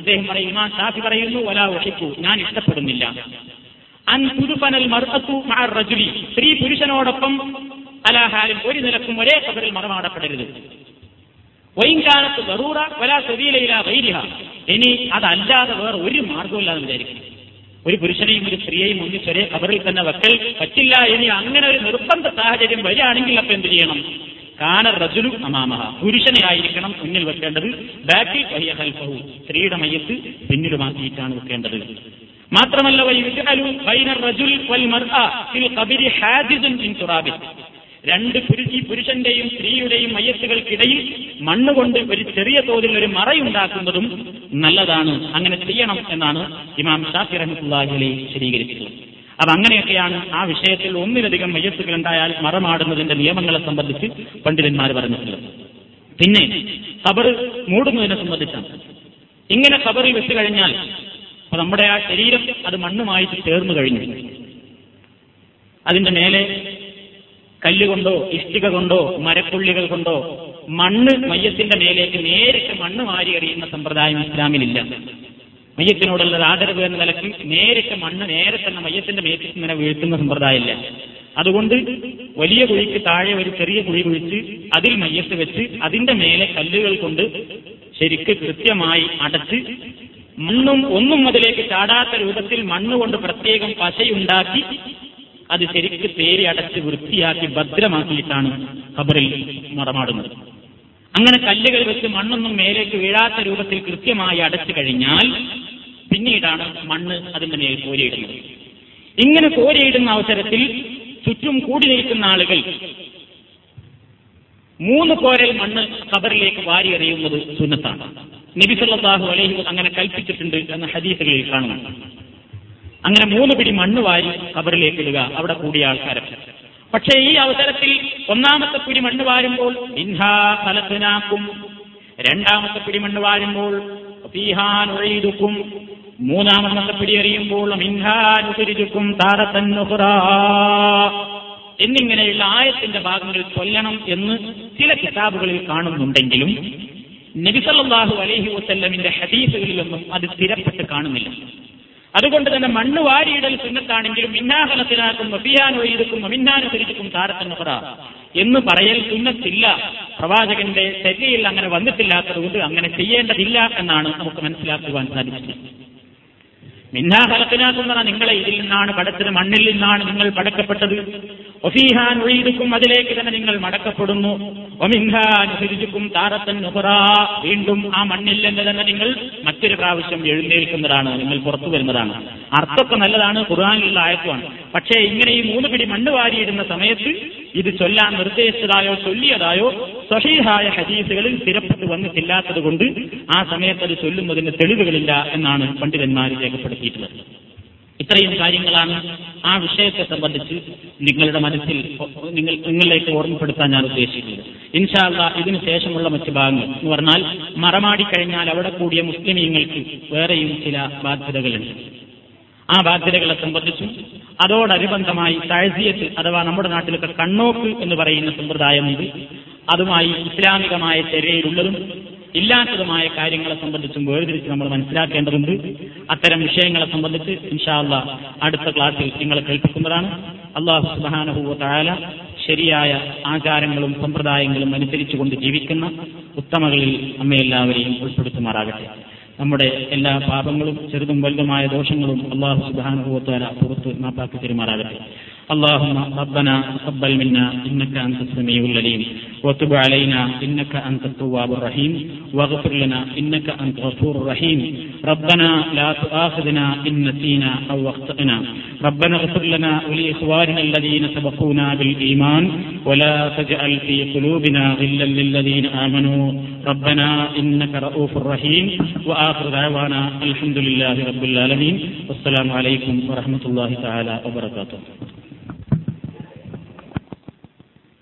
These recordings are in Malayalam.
അദ്ദേഹം പറയും ഇമാം ഷാഫി പറയുന്നു വലാ ഒഷിക്കു ഞാൻ ഇഷ്ടപ്പെടുന്നില്ല. അൻ മറുത്തു റജുലി. സ്ത്രീ പുരുഷനോടൊപ്പം അലാഹാലും ഒരു നിലക്കും ഒരേ കബറിൽ മറമാടപ്പെടരുത് വൈകാലത്ത് ബറൂറ വലാ സബീലയില വൈരിഹ ഇനി അതല്ലാതെ വേറെ ഒരു മാർഗമില്ലാന്ന് വിചാരിക്കും. ഒരു പുരുഷനെയും ഒരു സ്ത്രീയെയും ഒന്നിച്ചൊരേ കബറിൽ തന്നെ വെക്കൽ പറ്റില്ല ഇനി അങ്ങനെ ഒരു നിർബന്ധ സാഹചര്യം വരികയാണെങ്കിൽ അപ്പൊ എന്ത് ചെയ്യണം? കാന റജുലു അമാമഹ. പുരുഷനെ ആയിരിക്കണം മുന്നിൽ വെക്കേണ്ടത്. ബാക്കി വയ്യ ഹൽഫഹു സ്ത്രീയുടെ മയ്യത്ത് പിന്നിലുമാക്കിയിട്ടാണ് വെക്കേണ്ടത്. മാത്രമല്ല രണ്ട് പുരുഷി പുരുഷന്റെയും സ്ത്രീയുടെയും മയ്യത്തുകൾക്കിടയിൽ മണ്ണുകൊണ്ട് ഒരു ചെറിയ തോതിൽ ഒരു മറയുണ്ടാക്കുന്നതും നല്ലതാണ്. അങ്ങനെ ചെയ്യണം എന്നാണ് ഇമാം ഷാഫി റഹ്മുല്ലാഹിലെ വിശദീകരിച്ചിട്ടുള്ളത്. അപ്പൊ അങ്ങനെയൊക്കെയാണ് ആ വിഷയത്തിൽ ഒന്നിലധികം മയ്യത്തുകൾ ഉണ്ടായാൽ മറമാടുന്നതിന്റെ നിയമങ്ങളെ സംബന്ധിച്ച് പണ്ഡിതന്മാർ പറഞ്ഞിട്ടുള്ളത്. പിന്നെ ഖബർ മൂടുന്നതിനെ സംബന്ധിച്ചാണ്. ഇങ്ങനെ ഖബറിൽ വെച്ച് കഴിഞ്ഞാൽ അപ്പൊ നമ്മുടെ ആ ശരീരം അത് മണ്ണുമായിട്ട് ചേർന്നു കഴിഞ്ഞു. അതിന്റെ മേലെ കല്ലുകൊണ്ടോ ഇഷ്ടിക കൊണ്ടോ മരപ്പുള്ളികൾ കൊണ്ടോ മണ്ണ് മയ്യത്തിന്റെ മേലേക്ക് നേരിട്ട് മണ്ണ് മാരി എറിയുന്ന സമ്പ്രദായം ഇസ്ലാമിലില്ല. മയ്യത്തിനോടുള്ള ആദരവ് എന്ന നിലയ്ക്ക് നേരിട്ട് മണ്ണ് നേരെ തന്നെ മയ്യത്തിന്റെ മേത്തിൽ ഇങ്ങനെ വീഴ്ത്തുന്ന സമ്പ്രദായമില്ല. അതുകൊണ്ട് വലിയ കുഴിക്ക് താഴെ ഒരു ചെറിയ കുഴി കുഴിച്ച് അതിൽ മയ്യത്ത് വെച്ച് അതിന്റെ മേലെ കല്ലുകൾ കൊണ്ട് ശരിക്ക് കൃത്യമായി അടച്ച് മണ്ണും ഒന്നും അതിലേക്ക് ചാടാത്ത രൂപത്തിൽ മണ്ണുകൊണ്ട് പ്രത്യേകം പശയുണ്ടാക്കി അത് ശരിക്ക് പേരി അടച്ച് വൃത്തിയാക്കി ഭദ്രമാക്കിയിട്ടാണ് ഖബറിൽ മറമാടുന്നത് അങ്ങനെ കല്ലുകൾ വെച്ച് മണ്ണൊന്നും മേലേക്ക് വീഴാത്ത രൂപത്തിൽ കൃത്യമായി അടച്ചു കഴിഞ്ഞാൽ പിന്നീടാണ് മണ്ണ് അതിന്റെ മേൽ കോരിയിടുന്നത്. ഇങ്ങനെ കോരിയിടുന്ന അവസരത്തിൽ ചുറ്റും കൂടി നിൽക്കുന്ന ആളുകൾ മൂന്ന് കോരൽ മണ്ണ് ഖബറിലേക്ക് വാരി എറിയുന്നത് സുന്നത്താണ്. നബി സല്ലല്ലാഹു അലൈഹി അങ്ങനെ കൽപ്പിച്ചിട്ടുണ്ട് എന്ന ഹദീസുകളിൽ കാണുന്നു അങ്ങനെ മൂന്ന് പിടി മണ്ണ് വാരി ഖബറിലേക്ക് ഇടുക അവിടെ കൂടിയ ആൾക്കാരെ. പക്ഷേ ഈ അവസരത്തിൽ ഒന്നാമത്തെ പിടി മണ്ണ് വാരുമ്പോൾ രണ്ടാമത്തെ പിടി മണ്ണ് വാരുമ്പോൾ മൂന്നാമത്തെ പിടിയറിയുമ്പോൾ മിൻഹാനുസരിച്ചുക്കും താരത്തന്നുഹുറാ എന്നിങ്ങനെയുള്ള ആയത്തിന്റെ ഭാഗങ്ങൾ ചൊല്ലണം എന്ന് ചില കിതാബുകളിൽ കാണുന്നുണ്ടെങ്കിലും നബിസല്ലാഹു അലഹി വസ്ല്ലമിന്റെ ഹദീസുകളിലൊന്നും അത് സ്ഥിരപ്പെട്ട് കാണുന്നില്ല. അതുകൊണ്ട് തന്നെ മണ്ണ് വാരിയിടൽ സുന്നത്താണെങ്കിലും മിന്നാഹലത്തിനാക്കും വഫിയാനൊയ്തുക്കും അമിന്നാനുസരിച്ചും താരത്തന്നുഹുറ എന്ന് പറയൽ സുന്നത്തില്ല. പ്രവാചകന്റെ ശരിയിൽ അങ്ങനെ വന്നിട്ടില്ലാത്തതുകൊണ്ട് അങ്ങനെ ചെയ്യേണ്ടതില്ല എന്നാണ് നമുക്ക് മനസ്സിലാക്കുവാൻ സാധിച്ചത്. മിന്നാഹലത്തിനാക്കുന്ന നിങ്ങളെ ഇതിൽ നിന്നാണ് പടച്ചത് മണ്ണിൽ നിന്നാണ് നിങ്ങൾ പടക്കപ്പെട്ടത്. ഒഫീഹാൻ ഒഴിയിരിക്കും അതിലേക്ക് തന്നെ നിങ്ങൾ മടക്കപ്പെടുന്നു. ഒമിൻഹാൻ ഹിരിജുക്കും താരത്തൻ നുഹറ. വീണ്ടും ആ മണ്ണിൽ എന്ന് തന്നെ നിങ്ങൾ മറ്റൊരു പ്രാവശ്യം എഴുന്നേൽക്കുന്നതാണ് നിങ്ങൾ പുറത്തു വരുന്നതാണ്. അർത്ഥമൊക്കെ നല്ലതാണ് ഖുർആാനിലുള്ള ആയത്വമാണ് പക്ഷേ ഇങ്ങനെ ഈ മൂന്ന് പിടി മണ്ണ് വാരിയിടുന്ന സമയത്ത് ഇത് ചൊല്ലാൻ നിർദ്ദേശിച്ചതായോ ചൊല്ലിയതായോ സ്വഹീഹായ ഹദീസുകളിൽ സ്ഥിരപ്പെട്ട് വന്നിട്ടില്ലാത്തത് കൊണ്ട് ആ സമയത്ത് അത് ചൊല്ലുന്നതിന് തെളിവുകളില്ല എന്നാണ് പണ്ഡിതന്മാർ രേഖപ്പെടുത്തിയിട്ടുള്ളത്. ഇത്രയും കാര്യങ്ങളാണ് ആ വിഷയത്തെ സംബന്ധിച്ച് നിങ്ങളുടെ മനസ്സിൽ നിങ്ങൾ നിങ്ങളിലേക്ക് ഓർമ്മപ്പെടുത്താൻ ഞാൻ ഉദ്ദേശിക്കുന്നത്. ഇൻഷാല്ല ഇതിനു ശേഷമുള്ള മറ്റ് ഭാഗങ്ങൾ എന്ന് പറഞ്ഞാൽ മറമാടി കഴിഞ്ഞാൽ അവിടെ കൂടിയ മുസ്ലിമീങ്ങൾക്ക് വേറെയും ചില ബാധ്യതകളുണ്ട്. ആ ബാധ്യതകളെ സംബന്ധിച്ചും അതോടനുബന്ധമായി താഴ്സിയത്ത് അഥവാ നമ്മുടെ നാട്ടിലൊക്കെ കണ്ണോക്ക് എന്ന് പറയുന്ന സമ്പ്രദായമുണ്ട്. അതുമായി ഇസ്ലാമികമായ ചര്യയിലുള്ളതും ഇല്ലാത്തതുമായ കാര്യങ്ങളെ സംബന്ധിച്ചും വേർതിരിച്ച് നമ്മൾ മനസ്സിലാക്കേണ്ടതുണ്ട്. അത്തരം വിഷയങ്ങളെ സംബന്ധിച്ച് ഇൻഷാല്ല അടുത്ത ക്ലാസ്സിൽ നിങ്ങളെ കേൾപ്പിക്കുന്നതാണ്. അള്ളാഹു സുബാനഹുവ തായാല ശരിയായ ആചാരങ്ങളും സമ്പ്രദായങ്ങളും അനുസരിച്ചുകൊണ്ട് ജീവിക്കുന്ന ഉത്തമകളിൽ നമ്മയെല്ലാവരെയും ഉൾപ്പെടുത്തുമാറാകട്ടെ. നമ്മുടെ എല്ലാ പാപങ്ങളും ചെറുതും വലുതുമായ ദോഷങ്ങളും അള്ളാഹു സുബാനുഭവത്താല പുറത്ത് മാപ്പാക്കി പെരുമാറാകട്ടെ اللهم ربنا تقبل منا انك انت السميع العليم وتب علينا إنك أنت التواب الرحيم واغفر لنا إنك أنت الغفور الرحيم. ربنا لا تؤاخذنا إن نسينا أو أخطأنا. ربنا اغفر لنا ولإخواننا الذين سبقونا بالإيمان ولا تجعل في قلوبنا غلا للذين آمنوا. ربنا إنك رؤوف رحيم وآخر دعوانا الحمد لله رب العالمين. والسلام عليكم ورحمة الله تعالى وبركاته.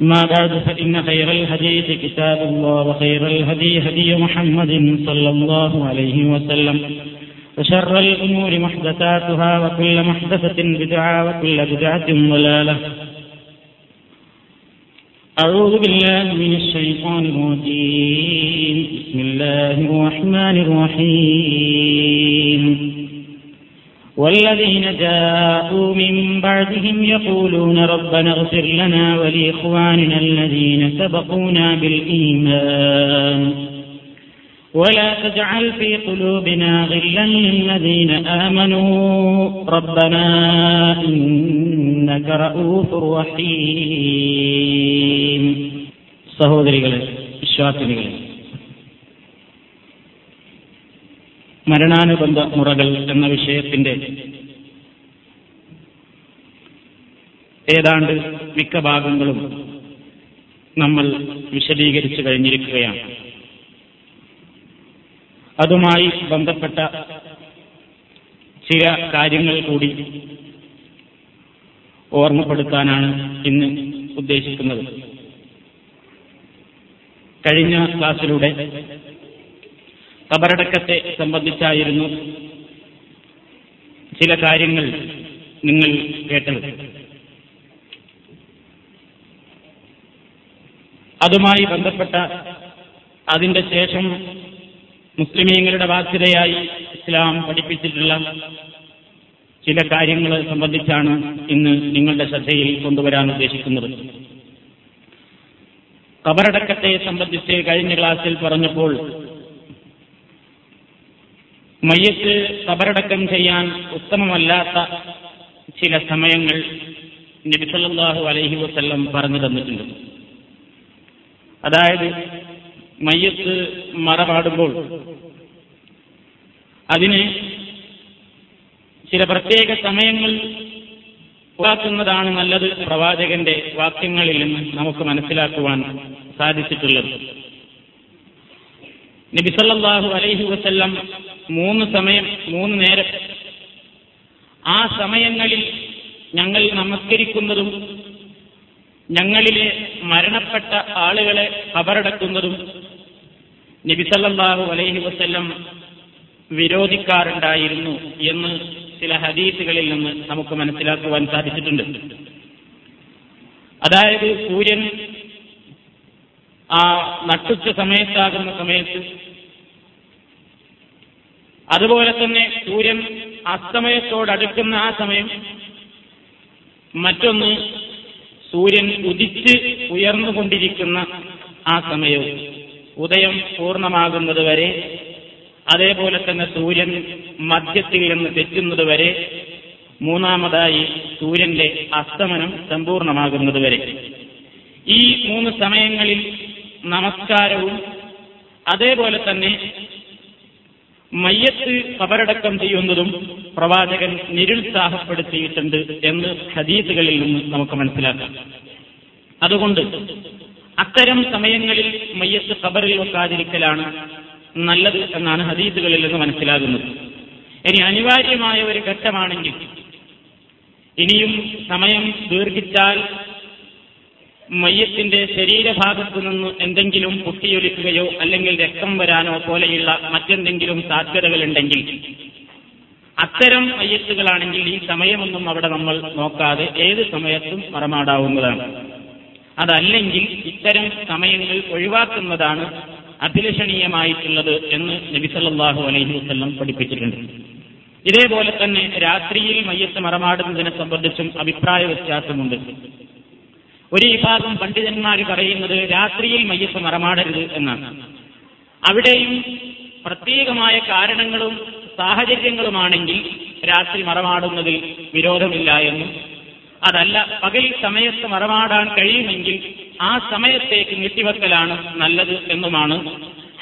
أما بعد فإن خير الحديث كتاب الله وخير الهدي هدي محمد صلى الله عليه وسلم وشر الأمور محدثاتها وكل محدثة بدعة وكل بدعة ضلالة. أعوذ بالله من الشيطان الرجيم. بسم الله الرحمن الرحيم. والذين جاءوا من بعدهم يقولون ربنا اغفر لنا ولإخواننا الذين سبقونا بالإيمان ولا تجعل في قلوبنا غلا للذين آمنوا ربنا إنك رؤوف رحيم സഹോദരികളെ വിശ്വാസിനികളെ മരണാനുബന്ധ മുറകൾ എന്ന വിഷയത്തിന്റെ ഏതാണ്ട് മിക്ക ഭാഗങ്ങളും നമ്മൾ വിശദീകരിച്ചു കഴിഞ്ഞിരിക്കുകയാണ്. അതുമായി ബന്ധപ്പെട്ട ചില കാര്യങ്ങൾ കൂടി ഓർമ്മപ്പെടുത്താനാണ് ഇന്ന് ഉദ്ദേശിക്കുന്നത്. കഴിഞ്ഞ ക്ലാസ്സിലൂടെ കബറടക്കത്തെ സംബന്ധിച്ചായിരുന്നു ചില കാര്യങ്ങൾ നിങ്ങൾ കേട്ടത്. അതുമായി ബന്ധപ്പെട്ട അതിന്റെ ശേഷം മുസ്ലിമീങ്ങളുടെ ബാധ്യതയായി ഇസ്ലാം പഠിപ്പിച്ചിട്ടുള്ള ചില കാര്യങ്ങളെ സംബന്ധിച്ചാണ് ഇന്ന് നിങ്ങളുടെ ശ്രദ്ധയിൽ കൊണ്ടുവരാൻ ഉദ്ദേശിക്കുന്നത്. കബറടക്കത്തെ സംബന്ധിച്ച് കഴിഞ്ഞ ക്ലാസ്സിൽ പറഞ്ഞപ്പോൾ മയ്യത്ത് കബറടക്കം ചെയ്യാൻ ഉത്തമമല്ലാത്ത ചില സമയങ്ങൾ നബിസല്ലാഹു അലൈഹി വസ്ല്ലം പറഞ്ഞു തന്നിട്ടുണ്ട്. അതായത് മയ്യത്ത് മറപാടുമ്പോൾ അതിന് ചില പ്രത്യേക സമയങ്ങൾ ഉറാക്കുന്നതാണ് നല്ലത് പ്രവാചകന്റെ വാക്യങ്ങളിൽ നിന്ന് നമുക്ക് മനസ്സിലാക്കുവാൻ സാധിച്ചിട്ടുള്ളത്. നബിസല്ലാഹു അലൈഹി വസ്ല്ലം മൂന്ന് സമയം മൂന്ന് നേരം. ആ സമയങ്ങളിൽ ഞങ്ങൾ നമസ്കരിക്കുന്നതും ഞങ്ങളിലെ മരണപ്പെട്ട ആളുകളെ കബറടക്കുന്നതും നബിസല്ലാഹു അലൈഹി വസ്ല്ലം വിരോധിക്കാറുണ്ടായിരുന്നു എന്ന് ചില ഹദീസുകളിൽ നിന്ന് നമുക്ക് മനസ്സിലാക്കുവാൻ സാധിച്ചിട്ടുണ്ട്. അതായത് സൂര്യൻ ആ നട്ടുച്ച സമയത്താകുന്ന സമയത്ത് അതുപോലെ തന്നെ സൂര്യൻ അസ്തമയത്തോടടുക്കുന്ന ആ സമയം മറ്റൊന്ന് സൂര്യൻ ഉദിച്ച് ഉയർന്നുകൊണ്ടിരിക്കുന്ന ആ സമയവും ഉദയം പൂർണമാകുന്നത് വരെ അതേപോലെ തന്നെ സൂര്യൻ മധ്യത്തിൽ നിന്ന് തെറ്റുന്നത് വരെ മൂന്നാമതായി സൂര്യന്റെ അസ്തമനം സമ്പൂർണമാകുന്നത് വരെ. ഈ മൂന്ന് സമയങ്ങളിൽ നമസ്കാരവും അതേപോലെ തന്നെ മയ്യത്ത് കബറടക്കം ചെയ്യുന്നതും പ്രവാചകൻ നിരുത്സാഹപ്പെടുത്തിയിട്ടുണ്ട് എന്ന് ഹദീസുകളിൽ നിന്ന് നമുക്ക് മനസ്സിലാക്കാം. അതുകൊണ്ട് അത്തരം സമയങ്ങളിൽ മയ്യത്ത് കബറിൽ വെക്കാതിരിക്കലാണ് നല്ലത് എന്നാണ് ഹദീസുകളിൽ നിന്ന് മനസ്സിലാകുന്നത്. ഇനി അനിവാര്യമായ ഒരു ഘട്ടമാണെങ്കിൽ ഇനിയും സമയം ദീർഘിച്ചാൽ മയ്യത്തിന്റെ ശരീരഭാഗത്തു നിന്ന് എന്തെങ്കിലും പൊട്ടിയൊലിക്കുകയോ അല്ലെങ്കിൽ രക്തം വരാനോ പോലെയുള്ള മറ്റെന്തെങ്കിലും സാധ്യതകളുണ്ടെങ്കിൽ അത്തരം മയ്യത്തുകളാണെങ്കിൽ ഈ സമയമൊന്നും അവിടെ നമ്മൾ നോക്കാതെ ഏത് സമയത്തും മറമാടാവുന്നതാണ്. അതല്ലെങ്കിൽ ഇത്തരം സമയങ്ങൾ ഒഴിവാക്കുന്നതാണ് അഭിലഷണീയമായിട്ടുള്ളത് എന്ന് നബിസല്ലാഹു അലൈഹി വസ്ല്ലം പഠിപ്പിച്ചിട്ടുണ്ട്. ഇതേപോലെ തന്നെ രാത്രിയിൽ മയ്യത്ത് മറമാടുന്നതിനെ സംബന്ധിച്ചും അഭിപ്രായ വ്യത്യാസമുണ്ട്. ഒരു വിഭാഗം പണ്ഡിതന്മാർ പറയുന്നത് രാത്രിയിൽ മയ്യത്ത് മറമാടരുത് എന്നാണ്. അവിടെയും പ്രത്യേകമായ കാരണങ്ങളും സാഹചര്യങ്ങളുമാണെങ്കിൽ രാത്രി മറമാടുന്നതിൽ വിരോധമില്ല എന്നും. അതല്ല പകൽ സമയത്ത് മറമാടാൻ കഴിയുമെങ്കിൽ ആ സമയത്തേക്ക് നീട്ടിവെക്കലാണ് നല്ലത് എന്നുമാണ്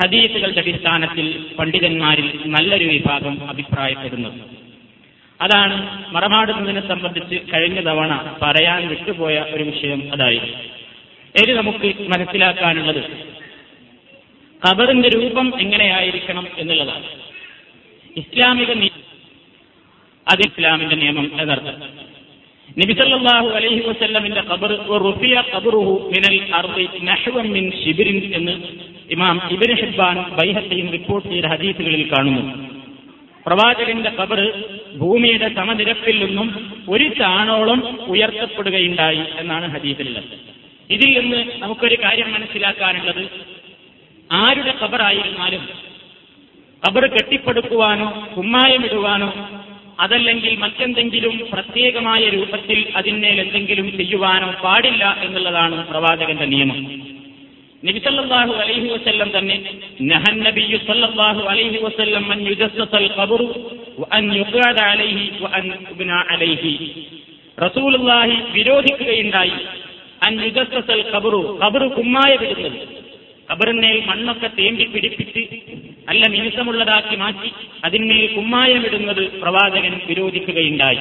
ഹദീസുകളുടെ അടിസ്ഥാനത്തിൽ പണ്ഡിതന്മാരിൽ നല്ലൊരു വിഭാഗം അഭിപ്രായപ്പെടുന്നത്. അതാണ് മറമാടുന്നതിനെ സംബന്ധിച്ച് കഴിഞ്ഞ തവണ പറയാൻ വിട്ടുപോയ ഒരു വിഷയം അതായി ഇനി നമുക്ക് മനസ്സിലാക്കാനുള്ളത് ഖബറിന്റെ രൂപം എങ്ങനെയായിരിക്കണം എന്നുള്ളതാണ്. ഇസ്ലാമിക അത് ഇസ്ലാമിന്റെ നിയമം എന്നർത്ഥം. നബിസല്ലാഹു അലൈഹി വസ്ല്ലമിന്റെ ഖബർ മിനൽ മിൻ ഷിബിരിൻ എന്ന് ഇമാം ഇബിൻ ഹിബ്ബാൻ ബൈഹത്തെയും റിപ്പോർട്ട് ചെയ്ത ഹദീസുകളിൽ കാണുന്നു. പ്രവാചകന്റെ കബർ ഭൂമിയുടെ സമനിരപ്പിൽ നിന്നും ഒരു ചാണോളം ഉയർത്തപ്പെടുകയുണ്ടായി എന്നാണ് ഹദീസിലുള്ളത്. ഇതിൽ നിന്ന് നമുക്കൊരു കാര്യം മനസ്സിലാക്കാനുള്ളത്. ആരുടെ കബറായിരുന്നാലും കബർ കെട്ടിപ്പടുക്കുവാനോ കുമ്മായമിടുവാനോ അതല്ലെങ്കിൽ മറ്റെന്തെങ്കിലും പ്രത്യേകമായ രൂപത്തിൽ അതിന്മേൽ എന്തെങ്കിലും ചെയ്യുവാനോ പാടില്ല എന്നുള്ളതാണ് പ്രവാചകന്റെ നിയമം. അലൈഹി തന്നെ സല്ലല്ലാഹു അലൈഹി വസല്ലം അൻ അലൈഹി അലൈഹി. റസൂലുള്ളാഹി വിരോധിക്കുകയുണ്ടായി അൻ കുമ്മായ വിടുന്നത്. ഖബറിന്മേൽ മണ്ണൊക്കെ തേമ്പി പിടിപ്പിച്ച് അല്ല മിനുസമുള്ളതാക്കി മാറ്റി അതിന്മേൽ കുമ്മായമിടുന്നത് പ്രവാചകൻ വിരോധിക്കുകയുണ്ടായി.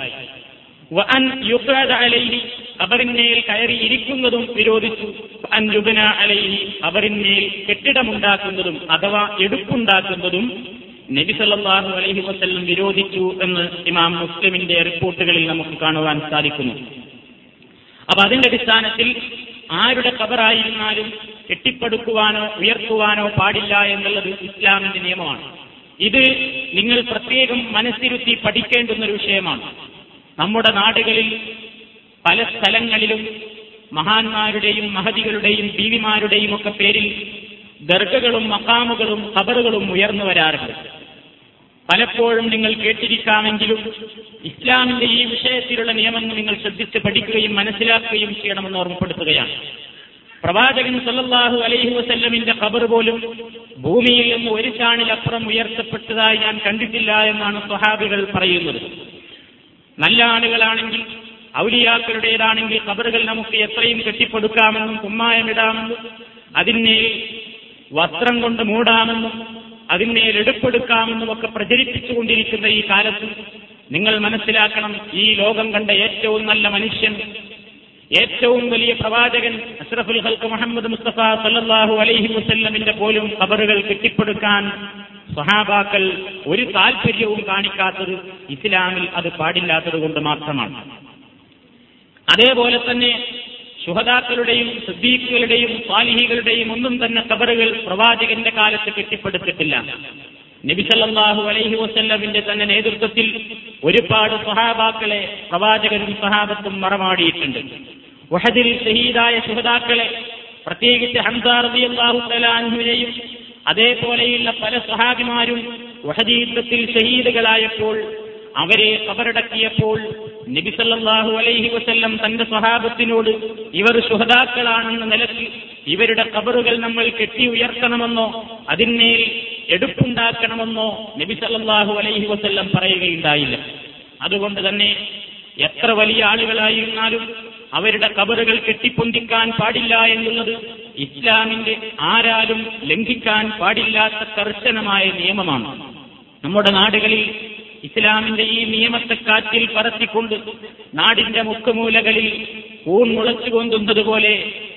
അലൈഹി ഖബറിന്മേൽ കയറി ഇരിക്കുന്നതും വിരോധിച്ചു അൻ അലൈഹി അവരിന്മേൽ കെട്ടിടമുണ്ടാക്കുന്നതും അഥവാ എടുപ്പുണ്ടാക്കുന്നതും നബി സല്ലല്ലാഹു അലൈഹി വസല്ലം വിരോധിച്ചു എന്ന് ഇമാം മുസ്ലിമിന്റെ റിപ്പോർട്ടുകളിൽ നമുക്ക് കാണുവാൻ സാധിക്കുന്നു. അപ്പൊ അതിന്റെ അടിസ്ഥാനത്തിൽ ആരുടെ ഖബറായിരുന്നാലും കെട്ടിപ്പടുക്കുവാനോ ഉയർത്തുവാനോ പാടില്ല എന്നുള്ളത് ഇസ്ലാമിന്റെ നിയമമാണ്. ഇത് നിങ്ങൾ പ്രത്യേകം മനസ്സിരുത്തി പഠിക്കേണ്ടുന്ന ഒരു വിഷയമാണ്. നമ്മുടെ നാടുകളിൽ പല സ്ഥലങ്ങളിലും മഹാന്മാരുടെയും മഹതികളുടെയും ബീവിമാരുടെയും ഒക്കെ പേരിൽ ദർഗകളും മക്കാമുകളും ഖബറുകളും ഉയർന്നു വരാറുണ്ട്. പലപ്പോഴും നിങ്ങൾ കേട്ടിരിക്കാമെങ്കിലും ഇസ്ലാമിന്റെ ഈ വിഷയത്തിലുള്ള നിയമങ്ങൾ നിങ്ങൾ ശ്രദ്ധിച്ച് പഠിക്കുകയും മനസ്സിലാക്കുകയും ചെയ്യണമെന്ന് ഓർമ്മപ്പെടുത്തുകയാണ്. പ്രവാചകൻ സല്ലാഹു അലൈഹി വസല്ലമിന്റെ ഖബർ പോലും ഭൂമിയിൽ നിന്ന് ഒരു ചാണിലപ്പുറം ഉയർത്തപ്പെട്ടതായി ഞാൻ കണ്ടിട്ടില്ല എന്നാണ് സ്വഹാബികൾ പറയുന്നത്. നല്ല ആളുകളാണെങ്കിൽ ഔലിയാക്കളുടേതാണെങ്കിൽ കബറുകൾ നമുക്ക് എത്രയും കെട്ടിപ്പടുക്കാമെന്നും കുമ്മായമിടാമെന്നും അതിന്മേൽ വസ്ത്രം കൊണ്ട് മൂടാമെന്നും അതിന്മേൽ എടുപ്പെടുക്കാമെന്നും ഒക്കെ പ്രചരിപ്പിച്ചുകൊണ്ടിരിക്കുന്ന ഈ കാലത്ത് നിങ്ങൾ മനസ്സിലാക്കണം ഈ ലോകം കണ്ട ഏറ്റവും നല്ല മനുഷ്യൻ ഏറ്റവും വലിയ പ്രവാചകൻ അഷ്റഫുൽ ഹൽക്ക് മുഹമ്മദ് മുസ്തഫ സല്ലാഹു അലൈഹി വസ്ല്ലമിന്റെ പോലും കബറുകൾ കെട്ടിപ്പടുക്കാൻ സഹാബാക്കൾ ഒരു താല്പര്യവും കാണിക്കാത്തത് ഇസ്ലാമിൽ അത് പാടില്ലാത്തത് കൊണ്ട് മാത്രമാണ്. അതേപോലെ തന്നെ ശുഹദാക്കളുടെയും സിദ്ദീഖുകളുടെയും സ്വാലിഹികളുടെയും ഒന്നും തന്നെ കബറുകൾ പ്രവാചകന്റെ കാലത്ത് കെട്ടിപ്പടുത്തിട്ടില്ല. നബിസല്ലാഹു അലൈഹി വസ്ല്ലമിന്റെ തന്നെ നേതൃത്വത്തിൽ ഒരുപാട് സഹാബാക്കളെ പ്രവാചകരും സഹാബത്തും മറമാടിയിട്ടുണ്ട്. വഹദിൽ ഷഹീദായ ശുഹദാക്കളെ പ്രത്യേകിച്ച് ഹംസ റളിയല്ലാഹു തലാൻഹുവിനെയും അതേപോലെയുള്ള പല സഹാബിമാരും വഹദീദത്തിൽ ഷഹീദുകളായപ്പോൾ അവരെ കബറടക്കിയപ്പോൾ നബിസല്ലാഹു അലൈഹി വസ്ല്ലം തന്റെ സ്വഹാബത്തിനോട് ഇവർ സുഹതാക്കളാണെന്ന നിലയ്ക്ക് ഇവരുടെ കബറുകൾ നമ്മൾ കെട്ടി ഉയർത്തണമെന്നോ അതിന്മേൽ എടുപ്പുണ്ടാക്കണമെന്നോ നബിസല്ലാഹു അലൈഹി വസ്ല്ലം പറയുകയുണ്ടായില്ല. അതുകൊണ്ട് തന്നെ എത്ര വലിയ ആളുകളായിരുന്നാലും അവരുടെ കബറുകൾ കെട്ടിപ്പൊന്തിക്കാൻ പാടില്ല എന്നുള്ളത് ഇസ്ലാമിന്റെ ആരാലും ലംഘിക്കാൻ പാടില്ലാത്ത കർശനമായ നിയമമാണ്. നമ്മുടെ നാടുകളിൽ ഇസ്ലാമിന്റെ ഈ നിയമത്തെ കാറ്റിൽ പറത്തിക്കൊണ്ട് നാടിന്റെ മുക്കുമൂലകളിൽ ഊൺ മുളച്ചു കൊണ്ടുന്നതുപോലെ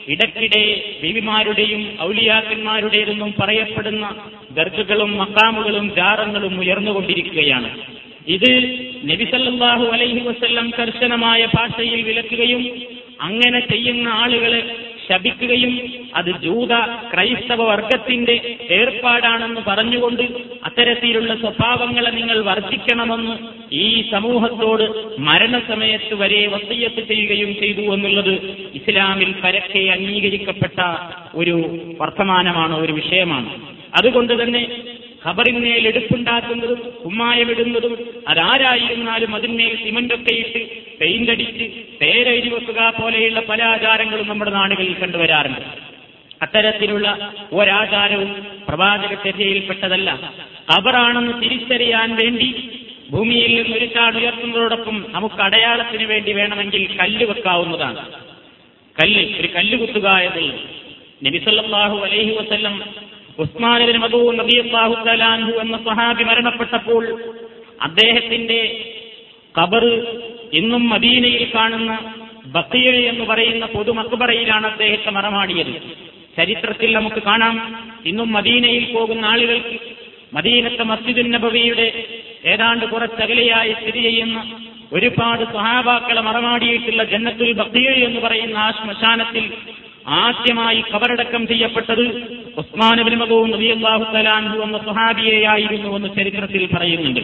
ഇടയ്ക്കിടെ ബിവിമാരുടെയും ഔലിയാക്കന്മാരുടേതെന്നും പറയപ്പെടുന്ന ദർഗകളും മക്കാമുകളും ജാറങ്ങളും ഉയർന്നുകൊണ്ടിരിക്കുകയാണ്. ഇത് നബിസല്ലാഹു അലൈഹി വസ്ല്ലം കർശനമായ ഭാഷയിൽ വിലക്കുകയും അങ്ങനെ ചെയ്യുന്ന ആളുകളെ ശപിക്കുകയും അത് ജൂത ക്രൈസ്തവ വർഗത്തിന്റെ ഏർപ്പാടാണെന്ന് പറഞ്ഞുകൊണ്ട് അത്തരത്തിലുള്ള സ്വഭാവങ്ങളെ നിങ്ങൾ വർദ്ധിക്കണമെന്ന് ഈ സമൂഹത്തോട് മരണസമയത്ത് വരെ വസയ്യത്ത് ചെയ്യുകയും ചെയ്തു എന്നുള്ളത് ഇസ്ലാമിൽ പരക്കെ അംഗീകരിക്കപ്പെട്ട ഒരു വർത്തമാനമാണ് ഒരു വിഷയമാണ്. അതുകൊണ്ട് തന്നെ ഖബറിന്മേൽ എടുപ്പുണ്ടാക്കുന്നതും കുമ്മായമിടുന്നതും അതാരായിരുന്നാലും അതിന്മേൽ സിമന്റൊക്കെ ഇട്ട് പെയിന്റ് അടിച്ച് പേരെഴുതി വെക്കുക പോലെയുള്ള പല ആചാരങ്ങളും നമ്മുടെ നാടുകളിൽ കണ്ടുവരാറുണ്ട്. അത്തരത്തിലുള്ള ഒരാചാരവും പ്രവാചക ചര്യയിൽപ്പെട്ടതല്ല. ഖബറാണെന്ന് തിരിച്ചറിയാൻ വേണ്ടി ഭൂമിയിൽ നിന്ന് ഒരു ചാട് ഉയർത്തുന്നതോടൊപ്പം നമുക്ക് അടയാളത്തിന് വേണ്ടി വേണമെങ്കിൽ കല്ല് വെക്കാവുന്നതാണ്. കല്ല് ഒരു കല്ല് കുത്തുക എന്നുള്ളത് നബിസല്ലാഹു അലൈഹി വസല്ലം ഉസ്മാൻ മധു തലാൻഹു എന്ന സഹാബി മരണപ്പെട്ടപ്പോൾ അദ്ദേഹത്തിന്റെ കബർ ഇന്നും മദീനയിൽ കാണുന്ന ബക്കീർ എന്ന് പറയുന്ന പൊതു മക്ബറയിലാണ് അദ്ദേഹത്തെ മറമാടിയത് ചരിത്രത്തിൽ നമുക്ക് കാണാം. ഇന്നും മദീനയിൽ പോകുന്ന ആളുകൾക്ക് മദീനത്തെ മസ്ജിദുൻ നബവിയുടെ ഏതാണ്ട് കുറച്ചകലെയായി സ്ഥിതി ചെയ്യുന്ന ഒരുപാട് സഹാബാക്കളെ മറമാടിയിട്ടുള്ള ജന്നത്തുൽ ബക്കീർ എന്ന് പറയുന്ന ആ ശ്മശാനത്തിൽ ആദ്യമായി കബറടക്കം ചെയ്യപ്പെട്ടത് ഉസ്മാനബിൻ മകവും നബിയല്ലാഹു തലാൻഹു എന്ന സ്വഹാബിയെയായിരുന്നു എന്ന് ചരിത്രത്തിൽ പറയുന്നുണ്ട്.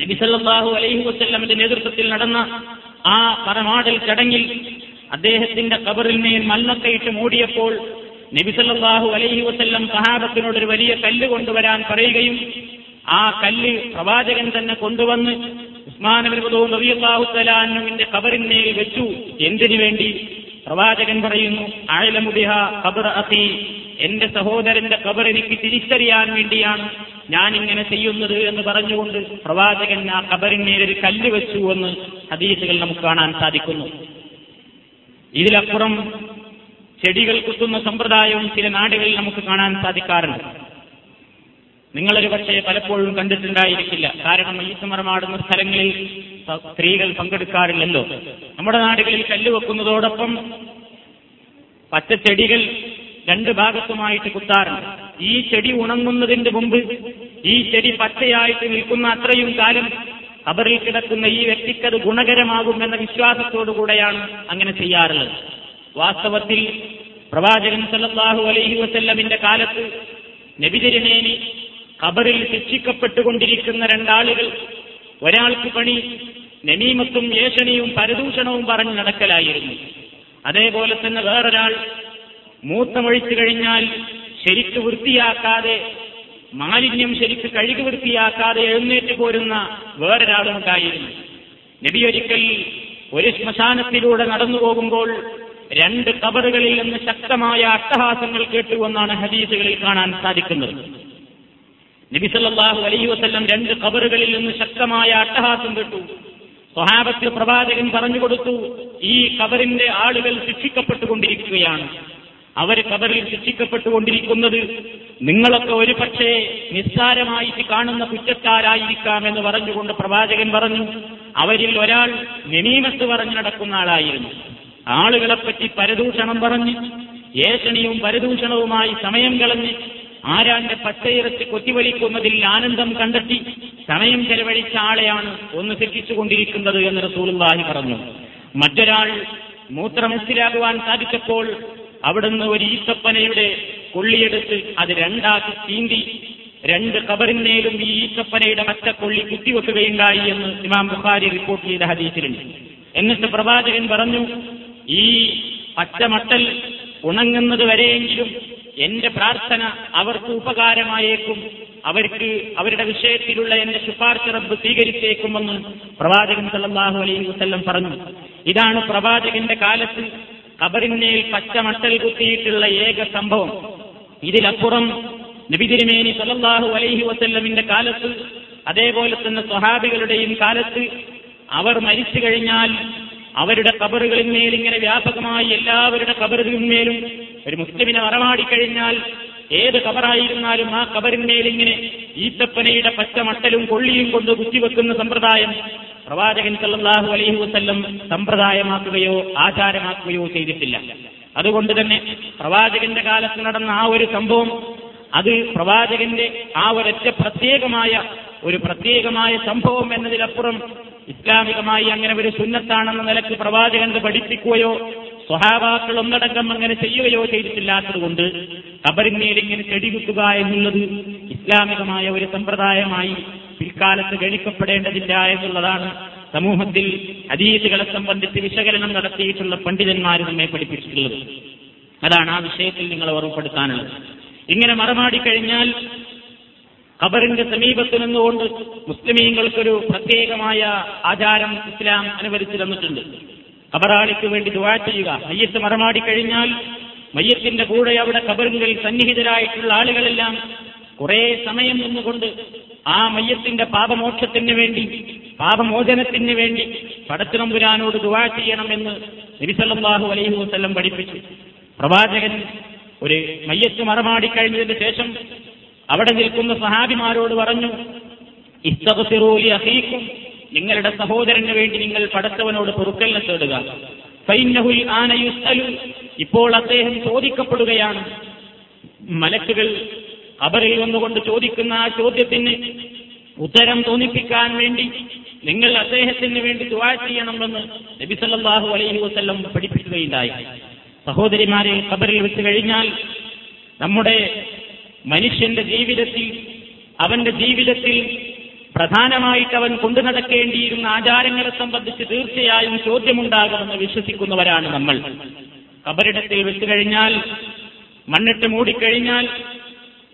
നബി സല്ലല്ലാഹു അലൈഹി വസല്ലമിന്റെ നേതൃത്വത്തിൽ നടന്ന ആ പറമാടൽ ചടങ്ങിൽ അദ്ദേഹത്തിന്റെ കബറിൽ മേൽ മല്ലക്കയിട്ട് മൂടിയപ്പോൾ നബി സല്ലല്ലാഹു അലൈഹി വസല്ലം സഹാബത്തിനോട് ഒരു വലിയ കല്ല് കൊണ്ടുവരാൻ പറയുകയും ആ കല്ല് പ്രവാചകൻ തന്നെ കൊണ്ടുവന്ന് ഉസ്മാനബിൻ നബിയല്ലാഹു തലാനുവിന്റെ കബറിന്മേൽ വെച്ചു. എന്തിനു വേണ്ടി? പ്രവാചകൻ പറയുന്നു ആയലമുബിഹ കബർ അഖി. എന്റെ സഹോദരന്റെ കബർ എനിക്ക് തിരിച്ചറിയാൻ വേണ്ടിയാണ് ഞാൻ ഇങ്ങനെ ചെയ്യുന്നത് എന്ന് പറഞ്ഞുകൊണ്ട് പ്രവാചകൻ ആ ഖബറിന്മേൽ ഒരു കല്ല് വെച്ചു എന്ന് ഹദീസുകൾ നമുക്ക് കാണാൻ സാധിക്കുന്നു. ഇതിലപ്പുറം ചെടികൾ കുത്തുന്ന സമ്പ്രദായവും ചില നാടുകളിൽ നമുക്ക് കാണാൻ സാധിക്കാറുണ്ട്. നിങ്ങളൊരു പക്ഷേ പലപ്പോഴും കണ്ടിട്ടുണ്ടായിരിക്കില്ല. കാരണം മയ്യത്ത് മറമാടുന്ന സ്ഥലങ്ങളിൽ സ്ത്രീകൾ പങ്കെടുക്കാറില്ലല്ലോ. നമ്മുടെ നാടുകളിൽ കല്ല് വെക്കുന്നതോടൊപ്പം പച്ചച്ചെടികൾ രണ്ട് ഭാഗത്തുമായിട്ട് കുത്താറുണ്ട്. ഈ ചെടി ഉണങ്ങുന്നതിന് മുമ്പ് ഈ ചെടി പച്ചയായിട്ട് നിൽക്കുന്ന അത്രയും കാലം കബറിൽ കിടക്കുന്ന ഈ വ്യക്തിക്കത് ഗുണകരമാകുമെന്ന വിശ്വാസത്തോടുകൂടെയാണ് അങ്ങനെ ചെയ്യാറുള്ളത്. വാസ്തവത്തിൽ പ്രവാചകൻ സല്ലാഹു അലൈഹി വസല്ലമിന്റെ കാലത്ത് നബിതിരുമേനി ഖബറിൽ ശിക്ഷിക്കപ്പെട്ടുകൊണ്ടിരിക്കുന്ന രണ്ടാളുകൾ ഒരാൾക്ക് പണി നമീമത്തും ഏഷണിയും പരദൂഷണവും പറഞ്ഞു നടക്കലായിരുന്നു. അതേപോലെ തന്നെ വേറൊരാൾ മൂത്തമൊഴിച്ചു കഴിഞ്ഞാൽ ശരിക്ക് വൃത്തിയാക്കാതെ മാലിന്യം ശരിക്ക് കഴുകി വൃത്തിയാക്കാതെ എഴുന്നേറ്റ് പോരുന്ന വേറൊരാളുണ്ടായിരുന്നു നബി ഒരു ശ്മശാനത്തിലൂടെ നടന്നു പോകുമ്പോൾ രണ്ട് കബറുകളിൽ നിന്ന് ശക്തമായ അട്ടഹാസങ്ങൾ കേട്ടുവെന്നാണ് ഹദീസുകളിൽ കാണാൻ സാധിക്കുന്നത്. നബിസല്ലാഹു അലൈഹി വസല്ലം രണ്ട് കബറുകളിൽ നിന്ന് ശക്തമായ അട്ടഹാസം കേട്ടു. സ്വഹാബത്ത് പ്രവാചകൻ പറഞ്ഞു കൊടുത്തു ഈ കബറിന്റെ ആളുകൾ ശിക്ഷിക്കപ്പെട്ടുകൊണ്ടിരിക്കുകയാണ്. അവർ കബറിൽ ശിക്ഷിക്കപ്പെട്ടുകൊണ്ടിരിക്കുന്നത് നിങ്ങളൊക്കെ ഒരു പക്ഷേ നിസ്സാരമായിട്ട് കാണുന്ന കുറ്റക്കാരായിരിക്കാം എന്ന് പറഞ്ഞുകൊണ്ട് പ്രവാചകൻ പറഞ്ഞു അവരിൽ ഒരാൾ നെമീമത്ത് പറഞ്ഞു നടക്കുന്ന ആളായിരുന്നു. ആളുകളെപ്പറ്റി പരദൂഷണം പറഞ്ഞ് ഏഷണിയും പരദൂഷണവുമായി സമയം കളഞ്ഞ് ആരാന്റെ പച്ചയിറച്ച് കൊത്തിവലിക്കുന്നതിൽ ആനന്ദം കണ്ടെത്തി സമയം ചെലവഴിച്ച ആളെയാണ് ഒന്ന് ശിക്ഷിച്ചുകൊണ്ടിരിക്കുന്നത് എന്ന് റസൂലുള്ളാഹി പറഞ്ഞു. മറ്റൊരാൾ മൂത്രമുസ്സിലാകുവാൻ സാധിച്ചപ്പോൾ അവിടുന്ന് ഒരു ഈത്തപ്പനയുടെ കൊള്ളിയെടുത്ത് അത് രണ്ടാക്കി തീണ്ടി രണ്ട് കബറിന്മേലും ഈ ഈത്തപ്പനയുടെ മറ്റക്കൊള്ളി കുത്തിവെക്കുകയുണ്ടായി എന്ന് ഇമാം ബുഖാരി റിപ്പോർട്ട് ചെയ്ത ഹദീസിലുണ്ട്. എന്നിട്ട് പ്രവാചകൻ പറഞ്ഞു ഈ പച്ചമട്ടൽ ഉണങ്ങുന്നത് വരെയെങ്കിലും എന്റെ പ്രാർത്ഥന അവർക്ക് ഉപകാരമായേക്കും. അവർക്ക് അവരുടെ വിഷയത്തിലുള്ള എന്റെ ശുപാർശ റബ്ബ് സ്വീകരിച്ചേക്കുമെന്ന് പ്രവാചകൻ സല്ലാഹു അലൈഹി വസ്ല്ലം പറഞ്ഞു. ഇതാണ് പ്രവാചകന്റെ കാലത്ത് കബറിന്മേൽ പച്ചമട്ടൽ കുത്തിയിട്ടുള്ള ഏക സംഭവം. ഇതിലപ്പുറം നബിതിരുമേനി സലല്ലാഹു അലൈഹി വസല്ലമിന്റെ കാലത്ത് അതേപോലെ തന്നെ സ്വഹാബികളുടെയും കാലത്ത് അവർ മരിച്ചു കഴിഞ്ഞാൽ അവരുടെ കബറുകളിന്മേൽ ഇങ്ങനെ വ്യാപകമായി എല്ലാവരുടെ കബറുകളിന്മേലും ഒരു മുസ്ലിമിനെ മറമാടിക്കഴിഞ്ഞാൽ ഏത് കബറായിരുന്നാലും ആ കബറിന്മേൽ ഇങ്ങനെ ഈത്തപ്പനയുടെ പച്ചമട്ടലും കൊള്ളിയും കൊണ്ട് കുത്തിവെക്കുന്ന സമ്പ്രദായം പ്രവാചകൻ സല്ലാഹു അലൈഹി വസ്ല്ലം സമ്പ്രദായമാക്കുകയോ ആചാരമാക്കുകയോ ചെയ്തിട്ടില്ല. അതുകൊണ്ട് തന്നെ പ്രവാചകന്റെ കാലത്ത് നടന്ന ആ ഒരു സംഭവം അത് പ്രവാചകന്റെ ആ ഒരൊറ്റ പ്രത്യേകമായ ഒരു പ്രത്യേകമായ സംഭവം എന്നതിലപ്പുറം ഇസ്ലാമികമായി അങ്ങനെ ഒരു സുന്നത്താണെന്ന നിലയ്ക്ക് പ്രവാചകൻ പഠിപ്പിക്കുകയോ സ്വഹാബാക്കൾ ഒന്നടങ്കം അങ്ങനെ ചെയ്യുകയോ ചെയ്തിട്ടില്ലാത്തതുകൊണ്ട് കൊണ്ട് ഇങ്ങനെ ചെടികുത്തുക എന്നുള്ളത് ഇസ്ലാമികമായ ഒരു സമ്പ്രദായമായി പിൽക്കാലത്ത് ഗണിക്കപ്പെടേണ്ടതില്ല എന്നുള്ളതാണ് സമൂഹത്തിൽ അതീതികളെ സംബന്ധിച്ച് വിശകലനം നടത്തിയിട്ടുള്ള പണ്ഡിതന്മാർ നമ്മെ പഠിപ്പിച്ചിട്ടുള്ളത്. അതാണ് ആ വിഷയത്തിൽ നിങ്ങൾ ഓർമ്മപ്പെടുത്താനുള്ളത്. ഇങ്ങനെ മറമാടിക്കഴിഞ്ഞാൽ ഖബറിന്റെ സമീപത്ത് നിന്നുകൊണ്ട് മുസ്ലിമീങ്ങൾക്കൊരു പ്രത്യേകമായ ആചാരം ഇസ്ലാം അനുവദിച്ചു തന്നിട്ടുണ്ട്. ഖബറാളിക്ക് വേണ്ടി ദുവാ ചെയ്യുക. മയ്യത്ത് മറമാടി കഴിഞ്ഞാൽ മയ്യത്തിന്റെ കൂടെ അവിടെ കബറുകളിൽ സന്നിഹിതരായിട്ടുള്ള ആളുകളെല്ലാം കുറെ സമയം നിന്നുകൊണ്ട് ആ മയ്യത്തിന്റെ പാപമോക്ഷത്തിന് വേണ്ടി പാപമോചനത്തിന് വേണ്ടി പടത്തിനമ്പുരാനോട് ദുവാ ചെയ്യണമെന്ന് നബിസല്ലാഹു അലൈഹി വസ്ല്ലം പഠിപ്പിച്ചു. പ്രവാചകൻ ഒരു മയ്യത്ത് മറമാടി മറമാടിക്കഴിഞ്ഞതിന് ശേഷം അവിടെ നിൽക്കുന്ന സഹാബിമാരോട് പറഞ്ഞു ഇസ്തകുസിറൂലി അസീക്കും നിങ്ങളുടെ സഹോദരന് വേണ്ടി നിങ്ങൾ പടച്ചവനോട് പൊറുക്കലിനെ തേടുക ഫൈനഹുൽ ആനയുസ്തലു ഇപ്പോൾ അദ്ദേഹം ചോദിക്കപ്പെടുകയാണ്. മലക്കുകൾ അവരിൽ വന്നുകൊണ്ട് ചോദിക്കുന്ന ആ ചോദ്യത്തിന് ഉത്തരം തോന്നിപ്പിക്കാൻ വേണ്ടി നിങ്ങൾ അദ്ദേഹത്തിന് വേണ്ടി ദുവാ ചെയ്യണമെന്ന് നബി സല്ലല്ലാഹു അലൈഹി വസ്ല്ലം പഠിപ്പിക്കുകയുണ്ടായി. സഹോദരിമാരെ ഖബറിൽ വെച്ച് കഴിഞ്ഞാൽ നമ്മുടെ മനുഷ്യന്റെ ജീവിതത്തിൽ അവന്റെ ജീവിതത്തിൽ പ്രധാനമായിട്ട് അവൻ കൊണ്ടു നടക്കേണ്ടിയിരുന്ന ആചാരങ്ങളെ സംബന്ധിച്ച് തീർച്ചയായും ചോദ്യമുണ്ടാകുമെന്ന് വിശ്വസിക്കുന്നവരാണ് നമ്മൾ. കബറിടത്തിൽ വെച്ചു കഴിഞ്ഞാൽ മണ്ണിട്ട് മൂടിക്കഴിഞ്ഞാൽ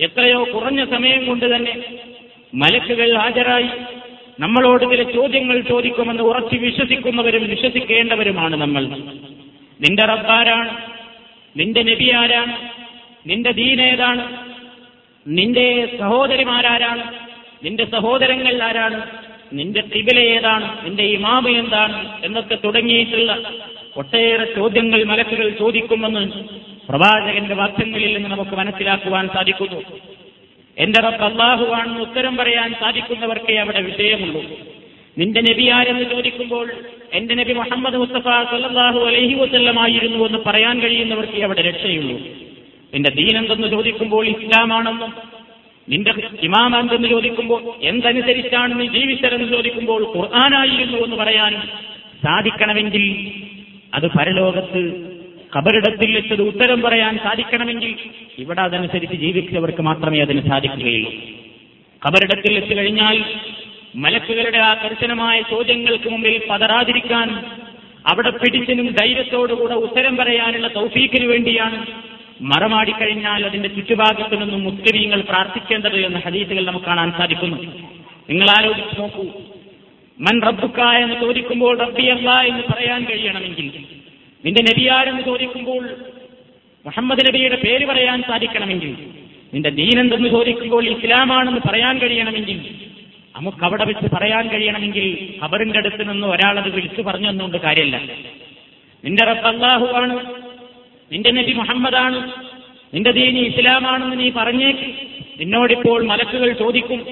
എത്രയോ കുറഞ്ഞ സമയം കൊണ്ട് തന്നെ മലക്കുകൾ ഹാജരായി. നമ്മളോട് ചില ചോദ്യങ്ങൾ ചോദിക്കുമെന്ന് ഉറച്ചു വിശ്വസിക്കുന്നവരും വിശ്വസിക്കേണ്ടവരുമാണ് നമ്മൾ. നിന്റെ റബ്ബാരാണ് നിന്റെ നബി ആരാണ്? നിന്റെ ദീനേതാണ് നിന്റെ സഹോദരിമാരാരാണ്? നിന്റെ സഹോദരങ്ങൾ ആരാണ്? നിന്റെ തിബില ഏതാണ്? നിന്റെ ഇമാമ എന്താണ്? എന്നൊക്കെ തുടങ്ങിയിട്ടുള്ള ഒട്ടേറെ ചോദ്യങ്ങൾ മലക്കുകൾ ചോദിക്കുമെന്ന് പ്രവാചകന്റെ വാക്യങ്ങളിൽ നിന്ന് നമുക്ക് മനസ്സിലാക്കുവാൻ സാധിക്കുന്നു. എന്റെ റബ്ബ് അള്ളാഹുവാണെന്ന് ഉത്തരം പറയാൻ സാധിക്കുന്നവർക്കേ അവിടെ വിഷയമുള്ളൂ. നിന്റെ നബി ആരെന്ന് ചോദിക്കുമ്പോൾ എന്റെ നബി മുഹമ്മദ് മുസ്തഫ സല്ലാഹു അലഹി വസല്ലമായിരുന്നു എന്ന് പറയാൻ കഴിയുന്നവർക്കേ അവിടെ രക്ഷയുള്ളൂ. നിന്റെ ദീനെന്തെന്ന് ചോദിക്കുമ്പോൾ ഇസ്ലാമാണെന്നും നിന്റെ ഇമാമാന്തെന്ന് ചോദിക്കുമ്പോൾ എന്തനുസരിച്ചാണ് നീ ജീവിച്ചതെന്ന് ചോദിക്കുമ്പോൾ ഖുർആാനായിരുന്നു എന്ന് പറയാൻ സാധിക്കണമെങ്കിൽ അത് പരലോകത്ത് കബറിടത്തിൽ വെച്ചത് ഉത്തരം പറയാൻ സാധിക്കണമെങ്കിൽ ഇവിടെ അതനുസരിച്ച് ജീവിച്ചവർക്ക് മാത്രമേ അതിന് സാധിക്കുകയുള്ളൂ. കബറിടത്തിൽ വെച്ച് കഴിഞ്ഞാൽ മലക്കുകളുടെ ആ കർശനമായ ചോദ്യങ്ങൾക്ക് മുമ്പിൽ പതറാതിരിക്കാൻ അവിടെ പിടിച്ചിനും ധൈര്യത്തോടുകൂടെ ഉത്തരം പറയാനുള്ള തൗഫീക്കിന് വേണ്ടിയാണ് മറമാടിക്കഴിഞ്ഞാൽ അതിന്റെ ചുറ്റുഭാഗത്തു നിന്നും മുസ്ലിമീങ്ങൾ പ്രാർത്ഥിക്കേണ്ടത് എന്ന ഹദീസുകൾ നമുക്ക് കാണാൻ സാധിക്കുന്നു. നിങ്ങൾ ആലോചിച്ച് നോക്കൂ. മൻ റബ്ബുക്ക എന്ന് ചോദിക്കുമ്പോൾ റബ്ബിയല്ല എന്ന് പറയാൻ കഴിയണമെങ്കിൽ നിന്റെ നബിയാരെന്ന് ചോദിക്കുമ്പോൾ മുഹമ്മദ് നബിയുടെ പേര് പറയാൻ സാധിക്കണമെങ്കിൽ നിന്റെ ദീനെന്തെന്ന് ചോദിക്കുമ്പോൾ ഇസ്ലാമാണെന്ന് പറയാൻ കഴിയണമെങ്കിൽ നമുക്ക് അവിടെ വെച്ച് പറയാൻ കഴിയണമെങ്കിൽ ഖബറിന്റെ അടുത്ത് നിന്ന് ഒരാളത് വിളിച്ചു പറഞ്ഞു തന്നുകൊണ്ട് കാര്യമല്ല. നിന്റെ റബ്ബ് അള്ളാഹുവാണ് നിന്റെ നബി മുഹമ്മദാണ്. നിന്റെ ദീനി ഇസ്ലാമാണെന്ന് നീ പറഞ്ഞേക്ക്. നിന്നോടിപ്പോൾ മലക്കുകൾ ചോദിക്കും.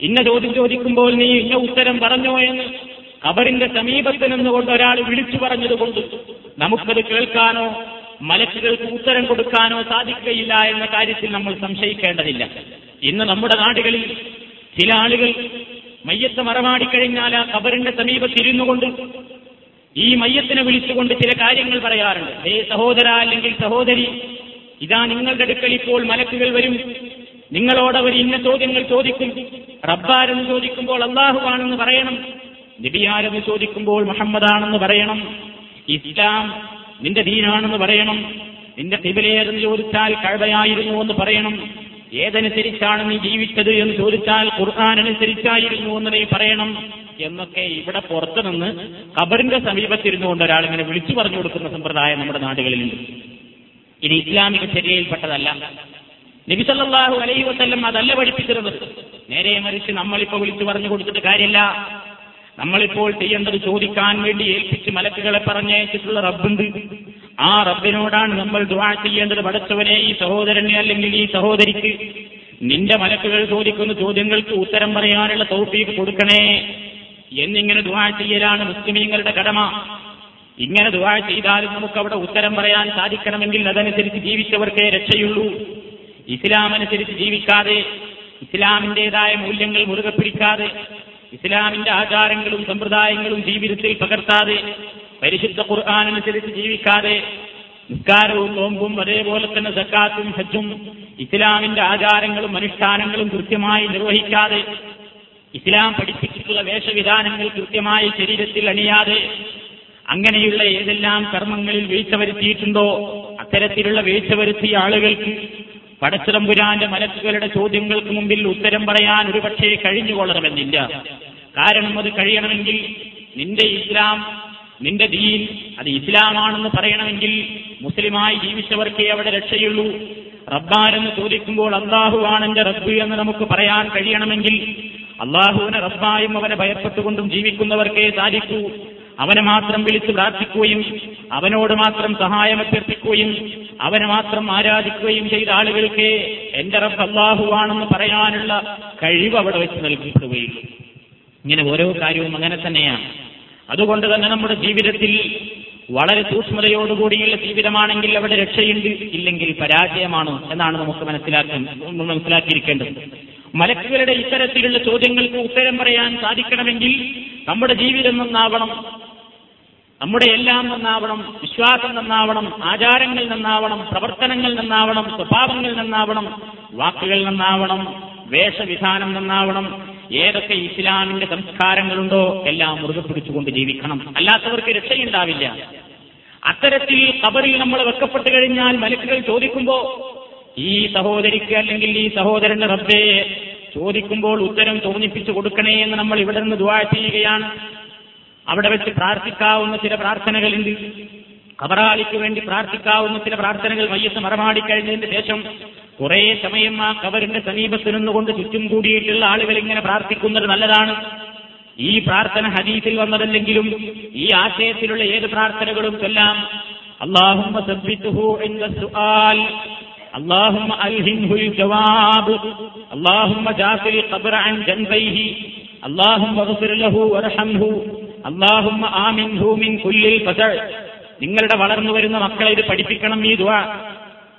ഇന്ന ചോദ്യം ചോദിക്കുമ്പോൾ നീ ഇന്ന ഉത്തരം പറഞ്ഞോ എന്ന് ഖബറിന്റെ സമീപത്ത് നിന്നുകൊണ്ട് ഒരാൾ വിളിച്ചു പറഞ്ഞതുകൊണ്ട് നമുക്കത് കേൾക്കാനോ മലക്കുകൾക്ക് ഉത്തരം കൊടുക്കാനോ സാധിക്കുകയില്ല എന്ന കാര്യത്തിൽ നമ്മൾ സംശയിക്കേണ്ടതില്ല. ഇന്ന് നമ്മുടെ നാടുകളിൽ ചില ആളുകൾ മയ്യത്ത് മറമാടിക്കഴിഞ്ഞാൽ ആ കബറിന്റെ കൊണ്ട് ഈ മയ്യത്തിനെ വിളിച്ചുകൊണ്ട് ചില കാര്യങ്ങൾ പറയാറുണ്ട്. ഏ സഹോദര അല്ലെങ്കിൽ സഹോദരി ഇതാ നിങ്ങളുടെ അടുക്കൽ ഇപ്പോൾ മലക്കുകൾ വരും. നിങ്ങളോട് അവർ ഇന്ന ചോദ്യങ്ങൾ ചോദിക്കും. റബ്ബാരെന്ന് ചോദിക്കുമ്പോൾ അള്ളാഹുവാണെന്ന് പറയണം. നബിയാരെന്ന് ചോദിക്കുമ്പോൾ മുഹമ്മദാണെന്ന് പറയണം. ഇസ്ലാം നിന്റെ ദീനാണെന്ന് പറയണം. നിന്റെ കിബിലേതെന്ന് ചോദിച്ചാൽ കഴവയായിരുന്നു എന്ന് പറയണം. ഏതനുസരിച്ചാണ് നീ ജീവിച്ചത് എന്ന് ചോദിച്ചാൽ ഖുർആൻ അനുസരിച്ചായിരുന്നു എന്ന് നീ പറയണം. എന്നൊക്കെ ഇവിടെ പുറത്തു നിന്ന് സമീപത്തിരുന്നു കൊണ്ട് ഒരാൾ ഇങ്ങനെ വിളിച്ചു പറഞ്ഞു കൊടുക്കുന്ന സമ്പ്രദായം നമ്മുടെ നാടുകളിലുണ്ട്. ഇത് ഇസ്ലാമിക ചര്യയിൽപ്പെട്ടതല്ല. നബിസല്ലാഹു അലൈഹി വസ്ല്ലം അതല്ല പഠിപ്പിച്ചിരുന്നത്. നേരെ മറിച്ച് നമ്മളിപ്പോ വിളിച്ചു പറഞ്ഞു കൊടുത്തിട്ട് കാര്യമില്ല. നമ്മളിപ്പോൾ ചെയ്യേണ്ടത് ചോദിക്കാൻ വേണ്ടി ഏൽപ്പിച്ച് മലക്കുകളെ പറഞ്ഞയച്ചിട്ടുള്ള റബ്ബുണ്ട്. ആ റബ്ബിനോടാണ് നമ്മൾ ദുവാ ചെയ്യേണ്ടത്. പഠിച്ചവനെ ഈ സഹോദരനെ അല്ലെങ്കിൽ ഈ സഹോദരിക്ക് നിന്റെ മലക്കുകൾ ചോദിക്കുന്ന ചോദ്യങ്ങൾക്ക് ഉത്തരം പറയാനുള്ള തൗഫീക്ക് കൊടുക്കണേ. എന്നിങ്ങനെ ദുവാ ചെയ്യലാണ് മുസ്ലിമീങ്ങളുടെ കടമ. ഇങ്ങനെ ദുവാ ചെയ്താലും നമുക്ക് അവിടെ ഉത്തരം പറയാൻ സാധിക്കണമെങ്കിൽ അതനുസരിച്ച് ജീവിച്ചവർക്കേ രക്ഷയുള്ളൂ. ഇസ്ലാം അനുസരിച്ച് ജീവിക്കാതെ ഇസ്ലാമിന്റേതായ മൂല്യങ്ങൾ മുറുകെ പിടിക്കാതെ ഇസ്ലാമിന്റെ ആചാരങ്ങളും സമ്പ്രദായങ്ങളും ജീവിതത്തിൽ പകർത്താതെ പരിശുദ്ധ ഖുർആൻ അനുസരിച്ച് ജീവിക്കാതെ നിസ്കാരവും നോമ്പും അതേപോലെ തന്നെ സക്കാത്തും ഹജ്ജും ഇസ്ലാമിന്റെ ആചാരങ്ങളും അനുഷ്ഠാനങ്ങളും കൃത്യമായി നിർവഹിക്കാതെ ഇസ്ലാം പഠിപ്പിച്ചിട്ടുള്ള വേഷവിധാനങ്ങൾ കൃത്യമായി ശരീരത്തിൽ അണിയാതെ അങ്ങനെയുള്ള ഏതെല്ലാം കർമ്മങ്ങളിൽ വീഴ്ച വരുത്തിയിട്ടുണ്ടോ അത്തരത്തിലുള്ള വീഴ്ച വരുത്തിയ ആളുകൾക്ക് പടച്ചിറമ്പുരാന്റെ മലക്കുകളുടെ ചോദ്യങ്ങൾക്ക് മുമ്പിൽ ഉത്തരം പറയാൻ ഒരുപക്ഷെ കഴിഞ്ഞുകൊള്ളണമെന്നില്ല. കാരണം അത് കഴിയണമെങ്കിൽ നിന്റെ ഇസ്ലാം നിന്റെ ദീൻ അത് ഇസ്ലാമാണെന്ന് പറയണമെങ്കിൽ മുസ്ലിമായി ജീവിച്ചവർക്കേ അവിടെ രക്ഷയുള്ളൂ. റബ്ബാരെന്ന് ചോദിക്കുമ്പോൾ അള്ളാഹുവാണ് എന്റെ റബ്ബ് എന്ന് നമുക്ക് പറയാൻ കഴിയണമെങ്കിൽ അള്ളാഹുവിനെ റബ്ബായും അവനെ ഭയപ്പെട്ടുകൊണ്ടും ജീവിക്കുന്നവർക്കേ സാധിക്കൂ. അവനെ മാത്രം വിളിച്ചു പ്രാർത്ഥിക്കുകയും അവനോട് മാത്രം സഹായം അഭ്യർത്ഥിക്കുകയും അവനെ മാത്രം ആരാധിക്കുകയും ചെയ്ത ആളുകൾക്ക് എന്റെ റബ്ബ് അള്ളാഹുവാണെന്ന് പറയാനുള്ള കഴിവ് അവിടെ വെച്ച് നൽകപ്പെടുകയുള്ളൂ. ഇങ്ങനെ ഓരോ കാര്യവും അങ്ങനെ തന്നെയാണ്. അതുകൊണ്ട് തന്നെ നമ്മുടെ ജീവിതത്തിൽ വളരെ സൂക്ഷ്മതയോടുകൂടിയുള്ള ജീവിതമാണെങ്കിൽ അവിടെ രക്ഷയുണ്ട് ഇല്ലെങ്കിൽ പരാജയമാണ് എന്നാണ് നമുക്ക് മനസ്സിലാക്കാൻ മനസ്സിലാക്കിയിരിക്കേണ്ടത്. മലക്കുകളുടെ ഇത്തരത്തിലുള്ള ചോദ്യങ്ങൾക്ക് ഉത്തരം പറയാൻ സാധിക്കണമെങ്കിൽ നമ്മുടെ ജീവിതം നന്നാവണം. നമ്മുടെ എല്ലാം നന്നാവണം. വിശ്വാസം നന്നാവണം. ആചാരങ്ങൾ നന്നാവണം. പ്രവർത്തനങ്ങൾ നന്നാവണം. സ്വഭാവങ്ങൾ നന്നാവണം. വാക്കുകൾ നന്നാവണം. വേഷവിധാനം നന്നാവണം. ഏതൊക്കെ ഇസ്ലാമിന്റെ സംസ്കാരങ്ങളുണ്ടോ എല്ലാം മുറുകെ പിടിച്ചുകൊണ്ട് ജീവിക്കണം. അല്ലാത്തവർക്ക് രക്ഷയുണ്ടാവില്ല. അത്തരത്തിൽ കബറിൽ നമ്മൾ വെക്കപ്പെട്ടു കഴിഞ്ഞാൽ മലക്കുകൾ ചോദിക്കുമ്പോ ഈ സഹോദരിക്ക് അല്ലെങ്കിൽ ഈ സഹോദരന്റെ റബ്ബേ ചോദിക്കുമ്പോൾ ഉത്തരം തോന്നിപ്പിച്ചു കൊടുക്കണേ എന്ന് നമ്മൾ ഇവിടെ നിന്ന് ദുവാ ചെയ്യുകയാണ്. അവിടെ വെച്ച് പ്രാർത്ഥിക്കാവുന്ന ചില പ്രാർത്ഥനകളുണ്ട്. കബറാളിക്ക് വേണ്ടി പ്രാർത്ഥിക്കാവുന്ന ചില പ്രാർത്ഥനകൾ മയ്യത്ത് മറമാടിക്കഴിഞ്ഞതിന് ശേഷം കുറെ സമയം ആ കബറിന്റെ സമീപത്ത് നിന്നുകൊണ്ട് ചുറ്റും കൂടിയിട്ടുള്ള ആളുകൾ ഇങ്ങനെ പ്രാർത്ഥിക്കുന്നത് നല്ലതാണ്. ഈ പ്രാർത്ഥന ഹദീസിൽ വന്നതല്ലെങ്കിലും ഈ ആശയത്തിലുള്ള ഏത് പ്രാർത്ഥനകളും ചൊല്ലാം. സുആൽ. اللهم ألهمه الجواب اللهم جاف القبر عن جنبيه اللهم اغفر له وارحمه اللهم آمنه من كل الفزع നിങ്ങളുടെ വളർന്നു വരുന്ന മക്കളെ ഇത് പഠിപ്പിക്കണം ഈ ദുആ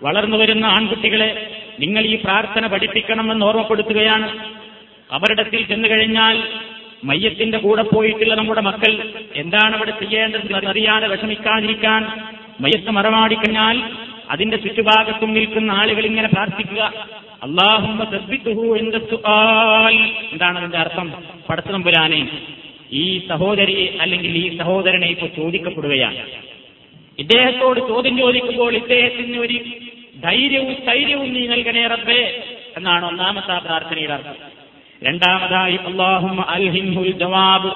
വളർന്നു വരുന്ന ആൺകുട്ടികളെ നിങ്ങൾ ഈ പ്രാർത്ഥന പഠിപ്പിക്കണമെന്ന് ഓർമ്മപ്പെടുത്തുകയാണ് കബറിടത്തിൽ ചെന്നു കഴിഞ്ഞാൽ മയ്യത്തിന്റെ കൂടെ പോയിട്ടുള്ള നമ്മുടെ മക്കൾ എന്താണ് അവിടെ ചെയ്യേണ്ടത് അറിയാതെ വിഷമിക്കാതിരിക്കാൻ മയ്യത്ത് മറമാടിക്കഴിഞ്ഞാൽ അതിന്റെ ചുറ്റുഭാഗത്തും നിൽക്കുന്ന ആളുകൾ ഇങ്ങനെ പ്രാർത്ഥിക്കുക. അള്ളാഹുമ്മ എന്താണ് അതിന്റെ അർത്ഥം? പടച്ചതമ്പുരാനെ ഈ സഹോദരി അല്ലെങ്കിൽ ഈ സഹോദരനെ ഇപ്പോൾ ചോദിക്കപ്പെടുകയാണ്. ഇദ്ദേഹത്തോട് ചോദ്യം ചോദിക്കുമ്പോൾ ഇദ്ദേഹത്തിന് ഒരു ധൈര്യവും സ്ഥൈര്യവും നീ നൽകണേ റബ്ബേ എന്നാണ് ഒന്നാമത്തെ ആ പ്രാർത്ഥനയുടെ അർത്ഥം. രണ്ടാമതായി അള്ളാഹും അൽഹിൻഹുൽ ജവാബ്.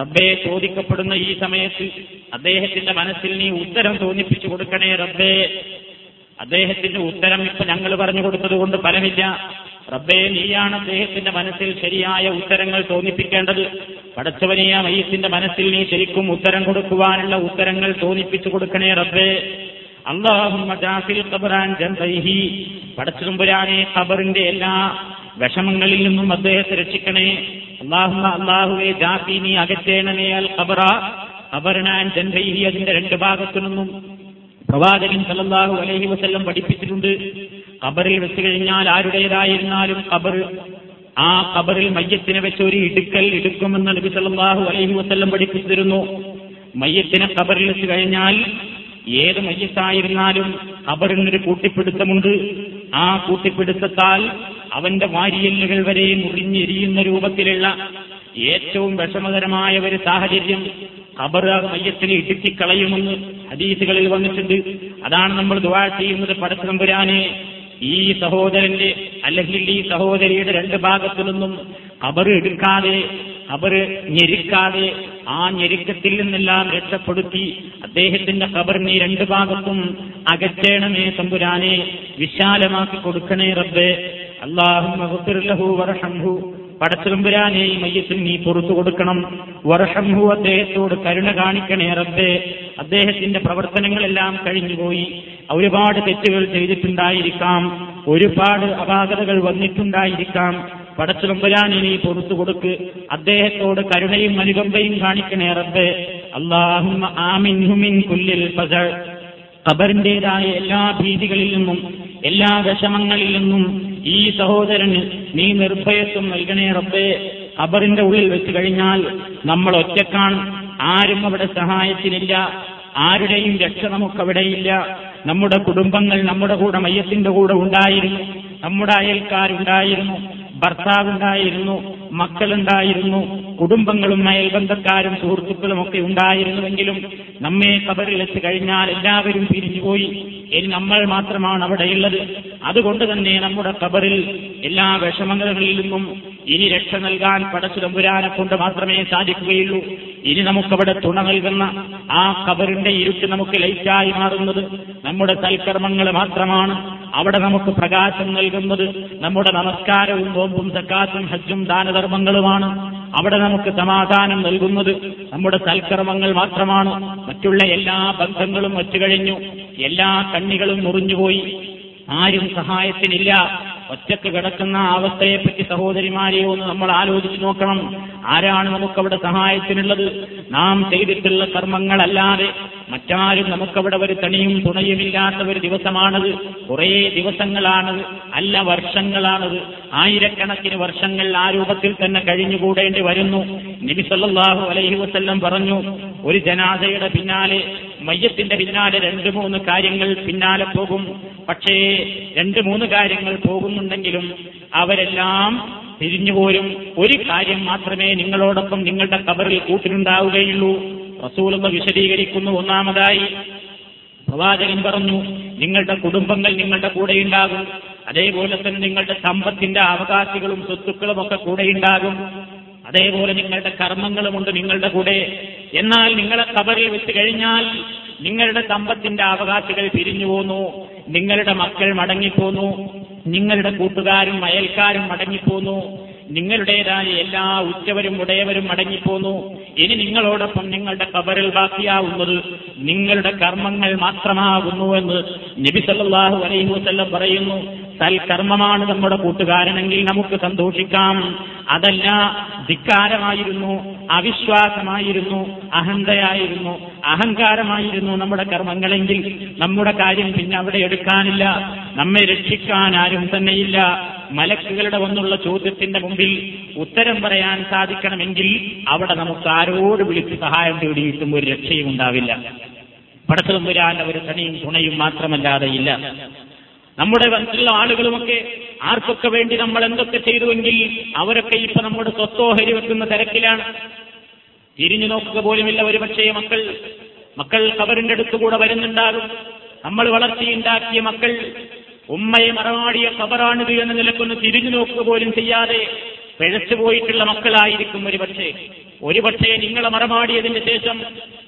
റബ്ബേ ചോദിക്കപ്പെടുന്ന ഈ സമയത്ത് അദ്ദേഹത്തിന്റെ മനസ്സിൽ നീ ഉത്തരം തോന്നിപ്പിച്ചു കൊടുക്കണേ റബ്ബേ. അദ്ദേഹത്തിന്റെ ഉത്തരം ഇപ്പൊ ഞങ്ങൾ പറഞ്ഞു കൊടുത്തതുകൊണ്ട് ഫലമില്ല. റബ്ബേ നീയാണ് അദ്ദേഹത്തിന്റെ മനസ്സിൽ ശരിയായ ഉത്തരങ്ങൾ തോന്നിപ്പിക്കേണ്ടത്. പടച്ചവനെയ മയ്യത്തിന്റെ മനസ്സിൽ നീ ശരിക്കും ഉത്തരം കൊടുക്കുവാനുള്ള ഉത്തരങ്ങൾ തോന്നിപ്പിച്ചു കൊടുക്കണേ റബ്ബേ. ജൻബൈഹി പടച്ചുമ്പുരാനെ ഖബറിന്റെ എല്ലാ വിഷമങ്ങളിൽ നിന്നും അദ്ദേഹത്തെ രക്ഷിക്കണേ. അള്ളാഹുമ അള്ളാഹുവെ ജാഫി നീ അകറ്റേണമേ അൽ ഖബറ. ഖബറിനാൻ ജൻഹി അതിന്റെ രണ്ട് ഭാഗത്തു നിന്നും പ്രവാചകൻ സല്ലല്ലാഹു അലൈഹി വസ്ല്ലം പഠിപ്പിച്ചിട്ടുണ്ട്. കബറിൽ വെച്ച് കഴിഞ്ഞാൽ ആരുടേതായിരുന്നാലും കബർ ആ കബറിൽ മയ്യത്തിനെ വെച്ച് ഒരു ഇടുക്കൽ ഇടുക്കുമെന്ന് നബി സല്ലല്ലാഹു അലൈഹി വസ്ല്ലം പഠിപ്പിച്ചിരുന്നു. മയ്യത്തിനെ കബറിൽ വെച്ച് കഴിഞ്ഞാൽ ഏത് മയ്യത്തായിരുന്നാലും കബറിനൊരു കൂട്ടിപ്പിടുത്തമുണ്ട്. ആ കൂട്ടിപ്പിടുത്തത്താൽ അവന്റെ വാരിയല്ലുകൾ വരെ മുറിഞ്ഞെരിയുന്ന രൂപത്തിലുള്ള ഏറ്റവും വിഷമകരമായ ഒരു സാഹചര്യം ആ മയ്യത്തിനെ ഇടിച്ചിക്കളയുമെന്ന് ഹദീസുകളിൽ വന്നിട്ടുണ്ട്. അതാണ് നമ്മൾ ദുവാ ചെയ്യുന്നത് പടച്ചതമ്പുരാനെ ഈ സഹോദരന്റെ അല്ലെങ്കിൽ ഈ സഹോദരിയുടെ രണ്ട് ഭാഗത്തു നിന്നും ഖബർ എടുക്കാതെ ഖബർ ഞെരുക്കാതെ ആ ഞെരുക്കത്തിൽ നിന്നെല്ലാം രക്ഷപ്പെടുത്തി അദ്ദേഹത്തിന്റെ കബറിനെ രണ്ട് ഭാഗത്തും അകറ്റേണമേ തമ്പുരാനെ. വിശാലമാക്കി കൊടുക്കണേ റബ്ബേ. അള്ളാഹു പടച്ചതമ്പുരാനെ ഈ മയ്യത്തിൽ നീ പുറത്തു കൊടുക്കണം. വർഷംഹു അദ്ദേഹത്തോട് കരുണ കാണിക്കണേ റബ്ബേ. അദ്ദേഹത്തിന്റെ പ്രവർത്തനങ്ങളെല്ലാം കഴിഞ്ഞുപോയി. ഒരുപാട് തെറ്റുകൾ ചെയ്തിട്ടുണ്ടായിരിക്കാം. ഒരുപാട് അപാകതകൾ വന്നിട്ടുണ്ടായിരിക്കാം. പടച്ചതമ്പുരാനെ നീ പുറത്തു കൊടുക്ക്. അദ്ദേഹത്തോട് കരുണയും അനുകമ്പയും കാണിക്കണേ റബ്ബേ. അള്ളാഹും കുല്ലിൽ ഫസൾ ഖബറിന്റേതായ എല്ലാ ഭീതികളിൽ നിന്നും എല്ലാ വിഷമങ്ങളിൽ നിന്നും ഈ സഹോദരന് നീ നിർഭയത്വം നൽകണേ റബ്ബേ. ഖബറിന്റെ ഉള്ളിൽ വെച്ച് കഴിഞ്ഞാൽ നമ്മൾ ഒറ്റക്കാണ്. ആരും അവിടെ സഹായത്തിനില്ല. ആരുടെയും രക്ഷ നമുക്കവിടെയില്ല നമ്മുടെ കുടുംബങ്ങൾ നമ്മുടെ കൂടെ മയ്യത്തിന്റെ കൂടെ ഉണ്ടായിരുന്നു. നമ്മുടെ അയൽക്കാരുണ്ടായിരുന്നു. ഭർത്താവുണ്ടായിരുന്നു മക്കളുണ്ടായിരുന്നു കുടുംബങ്ങളും അയൽബന്ധക്കാരും സുഹൃത്തുക്കളും ഒക്കെ ഉണ്ടായിരുന്നുവെങ്കിലും നമ്മെ കബറിലെത്തി കഴിഞ്ഞാൽ എല്ലാവരും പിരിഞ്ഞുപോയി. ഇനി നമ്മൾ മാത്രമാണ് അവിടെയുള്ളത്. അതുകൊണ്ട് തന്നെ നമ്മുടെ കബറിൽ എല്ലാ വിഷമങ്ങളിൽ നിന്നും ഇനി രക്ഷ നൽകാൻ പടച്ചുതമ്പുരാനെ കൊണ്ട് മാത്രമേ സാധിക്കുകയുള്ളൂ. ഇനി നമുക്കവിടെ തുണ നൽകുന്ന ആ കബറിന്റെ ഇരുട്ട് നമുക്ക് ലൈറ്റായി മാറുന്നത് നമ്മുടെ സൽക്കർമ്മങ്ങൾ മാത്രമാണ്. അവിടെ നമുക്ക് പ്രകാശം നൽകുന്നത് നമ്മുടെ നമസ്കാരവും നോമ്പും സക്കാത്തും ഹജ്ജും ദാനധർമ്മങ്ങളുമാണ്. അവിടെ നമുക്ക് സമാധാനം നൽകുന്നത് നമ്മുടെ സൽക്കർമ്മങ്ങൾ മാത്രമാണ്. മറ്റുള്ള എല്ലാ ബന്ധങ്ങളും വച്ചുകഴിഞ്ഞു. എല്ലാ കണ്ണികളും മുറിഞ്ഞുപോയി. ആരും സഹായത്തിനില്ല. ഒറ്റയ്ക്ക് കിടക്കുന്ന അവസ്ഥയെപ്പറ്റി സഹോദരിമാരെ ഒന്ന് നമ്മൾ ആലോചിച്ചു നോക്കണം. ആരാണ് നമുക്കവിടെ സഹായത്തിനുള്ളത്? നാം ചെയ്തിട്ടുള്ള കർമ്മങ്ങളല്ലാതെ മറ്റാരും നമുക്കവിടെ ഒരു തണിയും തുണയുമില്ലാത്ത ഒരു ദിവസമാണത്. കുറേ ദിവസങ്ങളാണത്. അല്ല വർഷങ്ങളാണത്. ആയിരക്കണക്കിന് വർഷങ്ങൾ ആ രൂപത്തിൽ തന്നെ കഴിഞ്ഞുകൂടേണ്ടി വരുന്നു. നബി അലൈഹി വസ്ല്ലം പറഞ്ഞു ഒരു ജനാസയുടെ പിന്നാലെ മയ്യത്തിന്റെ പിന്നാലെ രണ്ട് മൂന്ന് കാര്യങ്ങൾ പിന്നാലെ പോകും. പക്ഷേ രണ്ട് മൂന്ന് കാര്യങ്ങൾ പോകുന്നുണ്ടെങ്കിലും അവരെല്ലാം തിരിഞ്ഞുപോരും ഒരു കാര്യം മാത്രമേ നിങ്ങളോടൊപ്പം നിങ്ങളുടെ കബറിൽ കൂട്ടിനുണ്ടാവുകയുള്ളൂ. റസൂലെന്ന് വിശദീകരിക്കുന്നു. ഒന്നാമതായി പ്രവാചകൻ പറഞ്ഞു നിങ്ങളുടെ കുടുംബങ്ങൾ നിങ്ങളുടെ കൂടെയുണ്ടാകും. അതേപോലെ തന്നെ നിങ്ങളുടെ സമ്പത്തിന്റെ അവകാശികളും സ്വത്തുക്കളും ഒക്കെ കൂടെയുണ്ടാകും. അതേപോലെ നിങ്ങളുടെ കർമ്മങ്ങളുമുണ്ട് നിങ്ങളുടെ കൂടെ. എന്നാൽ നിങ്ങളെ കബറിൽ വെച്ച് കഴിഞ്ഞാൽ നിങ്ങളുടെ സമ്പത്തിന്റെ അവകാശികൾ പിരിഞ്ഞു പോന്നു നിങ്ങളുടെ മക്കൾ മടങ്ങിപ്പോന്നു നിങ്ങളുടെ കൂട്ടുകാരും അയൽക്കാരും മടങ്ങിപ്പോന്നു നിങ്ങളുടേതായ എല്ലാ ഉച്ചവരും ഉടയവരും മടങ്ങിപ്പോന്നു. ഇനി നിങ്ങളോടൊപ്പം നിങ്ങളുടെ കബറിൽ ബാക്കിയാവുന്നത് നിങ്ങളുടെ കർമ്മങ്ങൾ മാത്രമാകുന്നുവെന്ന് നബി സല്ലല്ലാഹു അലൈഹി വസല്ലം പറയുന്നു. സൽക്കർമ്മമാണ് നമ്മുടെ കൂട്ടുകാരനെങ്കിൽ നമുക്ക് സന്തോഷിക്കാം. അതല്ല ധിക്കാരമായിരുന്നു അവിശ്വാസമായിരുന്നു അഹന്തയായിരുന്നു അഹങ്കാരമായിരുന്നു നമ്മുടെ കർമ്മങ്ങളെങ്കിൽ നമ്മുടെ കാര്യം പിന്നെ അവിടെ എടുക്കാനില്ല. നമ്മെ രക്ഷിക്കാൻ ആരും തന്നെയില്ല. മലക്കുകളുടെ വന്നുള്ള ചോദ്യത്തിന്റെ മുമ്പിൽ ഉത്തരം പറയാൻ സാധിക്കണമെങ്കിൽ അവിടെ നമുക്ക് ആരോട് വിളിച്ച് സഹായം തേടിയിട്ടും ഒരു രക്ഷയും ഉണ്ടാവില്ല. പടത്തുമ്പുരാൻ ഒരു തണിയും തുണയും മാത്രമല്ലാതെ ഇല്ല. നമ്മുടെ മറ്റുള്ള ആളുകളുമൊക്കെ ആർക്കൊക്കെ വേണ്ടി നമ്മൾ എന്തൊക്കെ ചെയ്തുവെങ്കിൽ അവരൊക്കെ ഇപ്പൊ നമ്മുടെ സ്വത്തോഹരി വെക്കുന്ന തിരക്കിലാണ്. തിരിഞ്ഞു നോക്കുക പോലുമില്ല ഒരു പക്ഷേ മക്കൾ. മക്കൾ കബറിന്റെ അടുത്തുകൂടെ വരുന്നുണ്ടാകും. നമ്മൾ വളർത്തിയുണ്ടാക്കിയ മക്കൾ ഉമ്മയെ മറവാടിയ കബറാണിത് എന്ന നിലക്കൊന്ന് തിരിഞ്ഞു നോക്കുക പോലും ചെയ്യാതെ പിഴച്ചു പോയിട്ടുള്ള മക്കളായിരിക്കും ഒരുപക്ഷെ. ഒരുപക്ഷെ നിങ്ങളെ മറമാടിയതിന് ശേഷം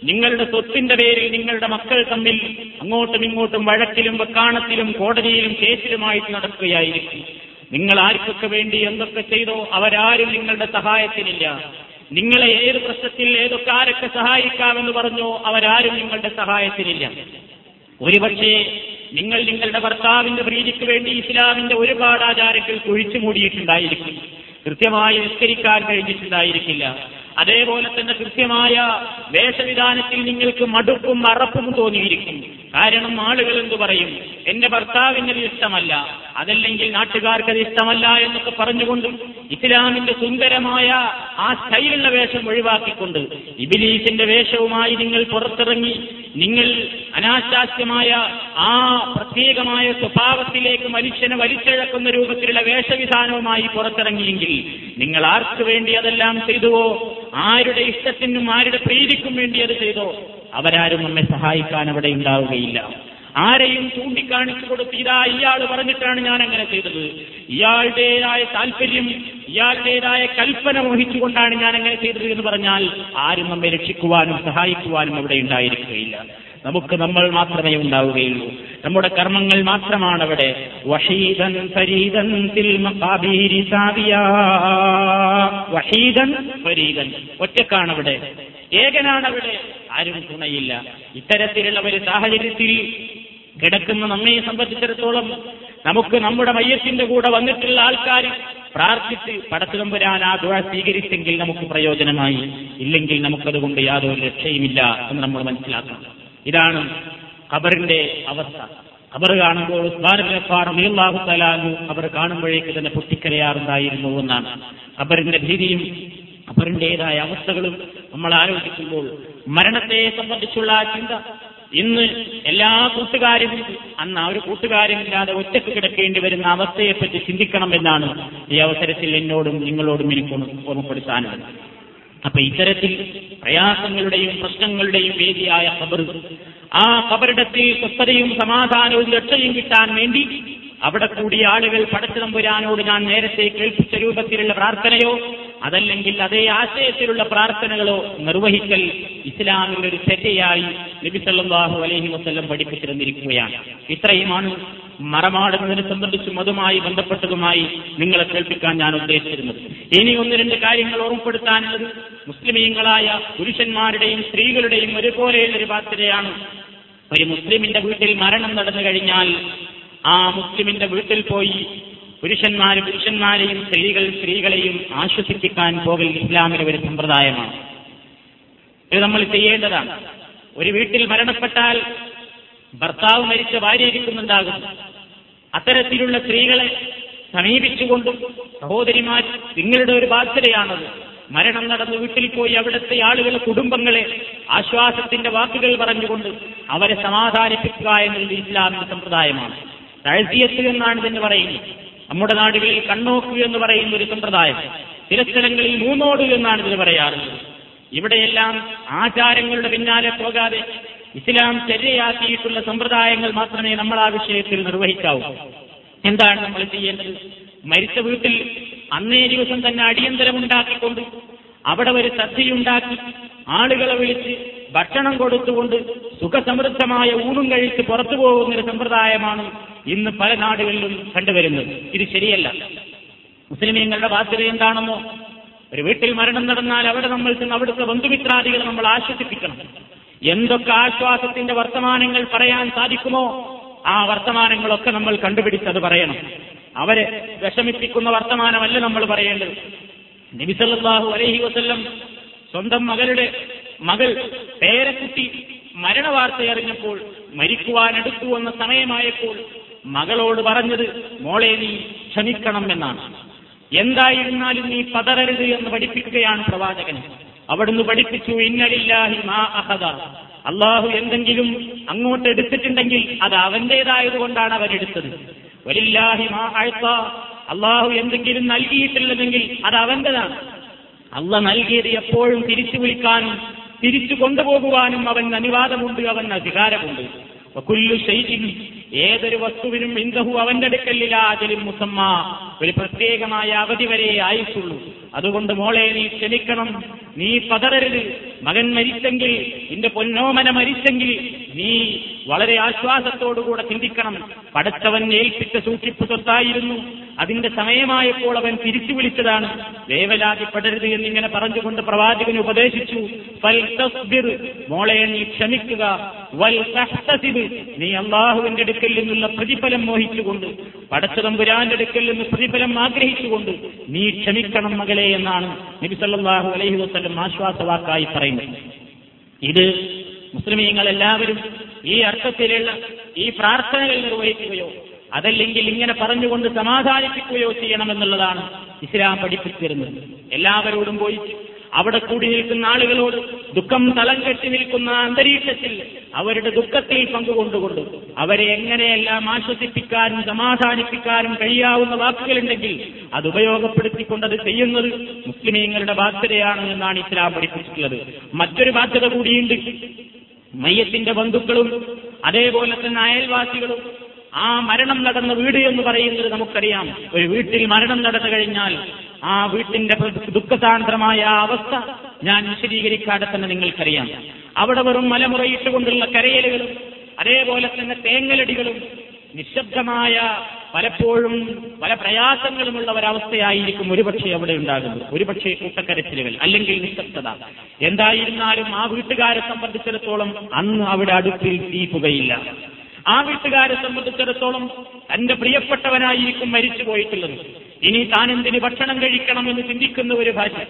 നിങ്ങളുടെ സ്വത്തിന്റെ പേരിൽ നിങ്ങളുടെ മക്കൾ തമ്മിൽ അങ്ങോട്ടും ഇങ്ങോട്ടും വഴക്കിലും വെക്കാണത്തിലും കോടതിയിലും കേസിലുമായിട്ട് നടക്കുകയായിരിക്കും. നിങ്ങൾ ആർക്കൊക്കെ വേണ്ടി എന്തൊക്കെ ചെയ്തോ അവരാരും നിങ്ങളുടെ സഹായത്തിനില്ല. നിങ്ങളെ ഏത് പ്രശ്നത്തിൽ ഏതൊക്കെ ആരൊക്കെ സഹായിക്കാമെന്ന് പറഞ്ഞോ അവരാരും നിങ്ങളുടെ സഹായത്തിനില്ല. ഒരുപക്ഷേ നിങ്ങൾ നിങ്ങളുടെ ഭർത്താവിന്റെ പ്രീതിക്ക് വേണ്ടി ഇസ്ലാമിന്റെ ഒരുപാട് ആചാരങ്ങൾ കുഴിച്ചു മൂടിയിട്ടുണ്ടായിരിക്കും. കൃത്യമായി നിസ്കരിക്കാൻ കഴിഞ്ഞിട്ടുണ്ടായിരിക്കില്ല. അതേപോലെ തന്നെ കൃത്യമായ വേഷവിധാനത്തിൽ നിങ്ങൾക്ക് മടുപ്പും അറപ്പും തോന്നിയിരിക്കും. കാരണം ആളുകൾ എന്തു പറയും? എന്റെ ഭർത്താവിന് ഇത് ഇഷ്ടമല്ല. അതല്ലെങ്കിൽ നാട്ടുകാർക്ക് അത് ഇഷ്ടമല്ല എന്നൊക്കെ പറഞ്ഞുകൊണ്ട് ഇസ്ലാമിന്റെ സുന്ദരമായ ആ സ്റ്റൈലുള്ള വേഷം ഒഴിവാക്കിക്കൊണ്ട് ഇബിലീസിന്റെ വേഷവുമായി നിങ്ങൾ പുറത്തിറങ്ങി നിങ്ങൾ അനാശാസ്യമായ ആ പ്രത്യേകമായ സ്വഭാവത്തിലേക്ക് മനുഷ്യനെ വലിച്ചിഴക്കുന്ന രൂപത്തിലുള്ള വേഷവിധാനവുമായി പുറത്തിറങ്ങിയെങ്കിൽ നിങ്ങൾ ആർക്ക് വേണ്ടി അതെല്ലാം ചെയ്തുവോ? ആരുടെ ഇഷ്ടത്തിനും ആരുടെ പ്രീതിക്കും വേണ്ടി അത് ചെയ്തോ? അവരാരും നമ്മെ സഹായിക്കാൻ അവിടെ ഉണ്ടാവുകയില്ല. ആരെയും ചൂണ്ടിക്കാണിച്ചു കൊടുത്ത് ഇതാ ഇയാൾ പറഞ്ഞിട്ടാണ് ഞാൻ അങ്ങനെ ചെയ്തത്. ഇയാളുടേതായ താല്പര്യം ഇയാളുടേതായ കൽപ്പന മോഹിച്ചുകൊണ്ടാണ് ഞാൻ അങ്ങനെ ചെയ്തത് എന്ന് പറഞ്ഞാൽ ആരും നമ്മെ രക്ഷിക്കുവാനും സഹായിക്കുവാനും അവിടെ ഉണ്ടായിരിക്കുകയില്ല. നമുക്ക് നമ്മൾ മാത്രമേ ഉണ്ടാവുകയുള്ളൂ. നമ്മുടെ കർമ്മങ്ങൾ മാത്രമാണ് അവിടെ വഹീദൻ ഫരീദൻ വഷീദൻ ഫരീദൻ ഒറ്റക്കാണ് അവിടെ ഏകനാണ് അവിടെ ആരും തുണയില്ല. ഇത്തരത്തിലുള്ള ഒരു സാഹചര്യത്തിൽ കിടക്കുന്ന നമ്മെ സംബന്ധിച്ചിടത്തോളം നമുക്ക് നമ്മുടെ മയ്യത്തിന്റെ കൂടെ വന്നിട്ടുള്ള ആൾക്കാർ പ്രാർത്ഥിച്ച് പടച്ചുതമ്പുരാൻ ആ ദുഴ സ്വീകരിച്ചെങ്കിൽ നമുക്ക് പ്രയോജനമായി. ഇല്ലെങ്കിൽ നമുക്കതുകൊണ്ട് യാതൊരു രക്ഷയുമില്ല എന്ന് നമ്മൾ മനസ്സിലാക്കണം. ഇതാണ് ഖബറിന്റെ അവസ്ഥ. ഖബർ കാണുമ്പോൾ ഉസ്മാനുല്ലാഹു തലാനു ഖബർ കാണുമ്പോഴേക്ക് തന്നെ പൊട്ടിക്കരയാറുണ്ടായിരുന്നു എന്നാണ്. ഖബറിന്റെ ഭീതിയും ഖബറിന്റേതായ അവസ്ഥകളും നമ്മൾ ആലോചിക്കുമ്പോൾ മരണത്തെ സംബന്ധിച്ചുള്ള ആ ചിന്ത ഇന്ന് എല്ലാ കൂട്ടുകാരും അന്ന് ആ ഒരു കൂട്ടുകാരുമില്ലാതെ ഒറ്റയ്ക്ക് കിടക്കേണ്ടി വരുന്ന അവസ്ഥയെപ്പറ്റി ചിന്തിക്കണം എന്നാണ് ഈ അവസരത്തിൽ എന്നോടും നിങ്ങളോടും എനിക്ക് ഓർമ്മപ്പെടുത്താനുള്ളത്. അപ്പൊ ഇത്തരത്തിൽ പ്രയാസങ്ങളുടെയും പ്രശ്നങ്ങളുടെയും വേദിയായ ഖബർ ആ ഖബറിടത്തിൽ സ്വസ്ഥതയും സമാധാനവും രക്ഷയും കിട്ടാൻ വേണ്ടി അവിടെ കൂടിയ ആളുകൾ പടച്ചു തമ്പുരാനോട് ഞാൻ നേരത്തെ കേൾപ്പിച്ച രൂപത്തിലുള്ള പ്രാർത്ഥനയോ അതല്ലെങ്കിൽ അതേ ആശയത്തിലുള്ള പ്രാർത്ഥനകളോ നിർവഹിക്കൽ ഇസ്ലാമിന്റെ ഒരു തെറ്റയായി നബിസല്ലാഹു അലഹി വസ്ല്ലം പഠിപ്പിച്ചിരുന്നിരിക്കുകയാണ്. ഇത്രയുമാണ് മറമാടുന്നതിനെ സംബന്ധിച്ചും അതുമായി ബന്ധപ്പെട്ടതുമായി നിങ്ങളെ കേൾപ്പിക്കാൻ ഞാൻ ഉദ്ദേശിച്ചിരുന്നത്. ഇനി ഒന്ന് രണ്ട് കാര്യങ്ങൾ ഓർമ്മപ്പെടുത്താനുള്ളത് മുസ്ലിമീങ്ങളായ പുരുഷന്മാരുടെയും സ്ത്രീകളുടെയും ഒരുപോലെയുള്ള ഒരു ബാധ്യതയാണ്. ഒരു മുസ്ലിമിന്റെ വീട്ടിൽ മരണം നടന്നു കഴിഞ്ഞാൽ ആ മുസ്ലിമിന്റെ വീട്ടിൽ പോയി പുരുഷന്മാര് പുരുഷന്മാരെയും സ്ത്രീകൾ സ്ത്രീകളെയും ആശ്വസിപ്പിക്കാൻ പോകൽ ഇസ്ലാമിലെ ഒരു സമ്പ്രദായമാണ്. ഇത് നമ്മൾ ചെയ്യേണ്ടതാണ്. ഒരു വീട്ടിൽ മരണപ്പെട്ടാൽ ഭർത്താവ് മരിച്ച ഭാര്യ ഇരിക്കുന്നുണ്ടാകും അത്തരത്തിലുള്ള സ്ത്രീകളെ സമീപിച്ചുകൊണ്ടും സഹോദരിമാർ നിങ്ങളുടെ ഒരു ബാധ്യതയാണത്. മരണം നടന്ന് വീട്ടിൽ പോയി അവിടുത്തെ ആളുകളെ കുടുംബങ്ങളെ ആശ്വാസത്തിന്റെ വാക്കുകൾ പറഞ്ഞുകൊണ്ട് അവരെ സമാധാനിപ്പിക്കുക എന്നുള്ളത് ഇസ്ലാമിന്റെ സമ്പ്രദായമാണ്. തഴ്സിയത്ത് എന്നാണ് ഇതിന് പറയുന്നത്. നമ്മുടെ നാടുകളിൽ കണ്ണോക്ക് എന്ന് പറയുന്ന ഒരു സമ്പ്രദായം. ചില സ്ഥലങ്ങളിൽ മൂന്നോട് എന്നാണ് ഇതിന് പറയാറുള്ളത്. ഇവിടെയെല്ലാം ആചാരങ്ങളുടെ പിന്നാലെ പോകാതെ ഇസ്ലാം ചര്യയാക്കിയിട്ടുള്ള സമ്പ്രദായങ്ങൾ മാത്രമേ നമ്മൾ ആ വിഷയത്തിൽ നിർവഹിക്കാവൂ. എന്താണ് നമ്മൾ ചെയ്യേണ്ടത്? മരിച്ച വീട്ടിൽ അന്നേ ദിവസം തന്നെ അടിയന്തരമുണ്ടാക്കിക്കൊണ്ട് അവിടെ ഒരു സദ്യയുണ്ടാക്കി ആളുകളെ വിളിച്ച് ഭക്ഷണം കൊടുത്തുകൊണ്ട് സുഖസമൃദ്ധമായ ഊണും കഴിച്ച് പുറത്തു പോകുന്ന ഒരു സമ്പ്രദായമാണ് ഇന്ന് പല നാടുകളിലും കണ്ടുവരുന്നത്. ഇത് ശരിയല്ല. മുസ്ലിമീങ്ങളുടെ ബാധ്യത എന്താണെന്നോ? ഒരു വീട്ടിൽ മരണം നടന്നാൽ അവിടെ നമ്മൾ ചെന്ന് അവിടുത്തെ ബന്ധുമിത്രാദികളെ നമ്മൾ ആശ്വസിപ്പിക്കണം. എന്തൊക്കെ ആശ്വാസത്തിന്റെ വർത്തമാനങ്ങൾ പറയാൻ സാധിക്കുമോ? ആ വർത്തമാനങ്ങളൊക്കെ നമ്മൾ കണ്ടുപിടിച്ചത് പറയണം. അവരെ വിഷമിപ്പിക്കുന്ന വർത്തമാനമല്ല നമ്മൾ പറയേണ്ടത്. നബിസല്ലാഹു അലഹി വസ്ല്ലം സ്വന്തം മകളുടെ മകൾ പേരക്കുട്ടി മരണവാർത്ത അറിഞ്ഞപ്പോൾ മരിക്കുവാനടുത്തു എന്ന സമയമായപ്പോൾ മകളോട് പറഞ്ഞത് മോളെ നീ ക്ഷമിക്കണം എന്നാണ്. എന്തായിരുന്നാലും നീ പതറരുത് എന്ന് പഠിപ്പിക്കുകയാണ് പ്രവാചകൻ. അവിടുന്ന് പഠിപ്പിച്ചു ഇന്നലില്ലാഹി മാ അഹദ. അള്ളാഹു എന്തെങ്കിലും അങ്ങോട്ട് എടുത്തിട്ടുണ്ടെങ്കിൽ അത് അവന്റേതായതുകൊണ്ടാണ് അവരെടുത്തത്. വലില്ലാഹി മാ അഴ്ത്ത അള്ളാഹു എന്തെങ്കിലും നൽകിയിട്ടില്ലെന്നെങ്കിൽ അത് അവന്റേതാണ്. അള്ള നൽകിയത് എപ്പോഴും തിരിച്ചു വിളിക്കാനും തിരിച്ചു കൊണ്ടുപോകുവാനും അവൻ അനുവാദമുണ്ട് അവൻ അധികാരമുണ്ട്. കുല്ലു ശൈഇൻ ഏതൊരു വസ്തുവിനും ഇന്ദഹു അവന്റെ അടുക്കലില്ല അജലിൻ മുസമ്മ ഒരു പ്രത്യേകമായ അവധി വരെ ആയിട്ടുള്ളൂ. അതുകൊണ്ട് മോളെ നീ ക്ഷമിക്കണം നീ പതറരുത്. മകൻ മരിച്ചെങ്കിൽ നിന്റെ പൊന്നോമന മരിച്ചെങ്കിൽ നീ വളരെ ആശ്വാസത്തോടുകൂടെ ചിന്തിക്കണം. പടച്ചവൻ ഏൽപ്പിച്ച സൂക്ഷിപ്പ് സ്വത്തായിരുന്നു. അതിന്റെ സമയമായപ്പോൾ അവൻ തിരിച്ചു വിളിച്ചതാണ്. വേവലാതിപ്പെടരുത് എന്നിങ്ങനെ പറഞ്ഞുകൊണ്ട് പ്രവാചകൻ ഉപദേശിച്ചു. മോളെ നീ ക്ഷമിക്കുക. നീ അള്ളാഹുവിന്റെ അടുക്കൽ നിന്നുള്ള പ്രതിഫലം മോഹിച്ചുകൊണ്ട് പടച്ചതമ്പുരാന്റെ അടുക്കൽ നിന്ന് പ്രതിഫലം ആഗ്രഹിച്ചുകൊണ്ട് നീ ക്ഷമിക്കണം മകളെ എന്നാണ് നബി സല്ലല്ലാഹു അലൈഹി വസല്ലം ആശ്വാസവാക്കായി പറയുന്നത്. ഇത് മുസ്ലിമീങ്ങൾ എല്ലാവരും ഈ അർത്ഥത്തിലുള്ള ഈ പ്രാർത്ഥനകൾ നിർവഹിക്കുകയോ അതല്ലെങ്കിൽ ഇങ്ങനെ പറഞ്ഞുകൊണ്ട് സമാധാനിപ്പിക്കുകയോ ചെയ്യണമെന്നുള്ളതാണ് ഇസ്ലാം പഠിപ്പിച്ചിരുന്നത്. എല്ലാവരോടും പോയി അവിടെ കൂടി നിൽക്കുന്ന ആളുകളോട് ദുഃഖം തലം കെട്ടി നിൽക്കുന്ന അന്തരീക്ഷത്തിൽ അവരുടെ ദുഃഖത്തിൽ പങ്കുകൊണ്ടുകൊണ്ട് അവരെ എങ്ങനെയെല്ലാം ആശ്വസിപ്പിക്കാനും സമാധാനിപ്പിക്കാനും കഴിയാവുന്ന വാക്കുകളുണ്ടെങ്കിൽ അത് ഉപയോഗപ്പെടുത്തിക്കൊണ്ട് അത് ചെയ്യുന്നത് മുസ്ലിമീങ്ങളുടെ ബാധ്യതയാണ് എന്നാണ് ഇസ്ലാം പഠിപ്പിച്ചിട്ടുള്ളത്. മറ്റൊരു ബാധ്യത കൂടിയുണ്ട്. മയ്യത്തിന്റെ ബന്ധുക്കളും അതേപോലെ തന്നെ അയൽവാസികളും ആ മരണം നടന്ന വീട് എന്ന് പറയുന്നത് നമുക്കറിയാം. ഒരു വീട്ടിൽ മരണം നടന്നു കഴിഞ്ഞാൽ ആ വീട്ടിന്റെ ദുഃഖസാന്ദ്രമായ അവസ്ഥ ഞാൻ വിശദീകരിക്കാതെ തന്നെ നിങ്ങൾക്കറിയാം. അവിടെ വെറും മലമുറയിട്ടുകൊണ്ടുള്ള കരയലുകളും അതേപോലെ തന്നെ തേങ്ങലടികളും നിശബ്ദമായ പലപ്പോഴും പല പ്രയാസങ്ങളുമുള്ള ഒരവസ്ഥയായിരിക്കും ഒരുപക്ഷെ അവിടെ ഉണ്ടാകുന്നത്. ഒരുപക്ഷെ കൂട്ടക്കരച്ചിലുകൾ അല്ലെങ്കിൽ നിശബ്ദത. എന്തായിരുന്നാലും ആ വീട്ടുകാരെ സംബന്ധിച്ചിടത്തോളം അന്ന് അവിടെ അടുപ്പിൽ തീപ്പുകയില്ല. ആ വീട്ടുകാരെ സംബന്ധിച്ചിടത്തോളം തന്റെ പ്രിയപ്പെട്ടവനായിരിക്കും മരിച്ചു പോയിട്ടുള്ളത് ഇനി താൻ എന്തിന് ഭക്ഷണം കഴിക്കണമെന്ന് ചിന്തിക്കുന്ന ഒരു ഭാര്യ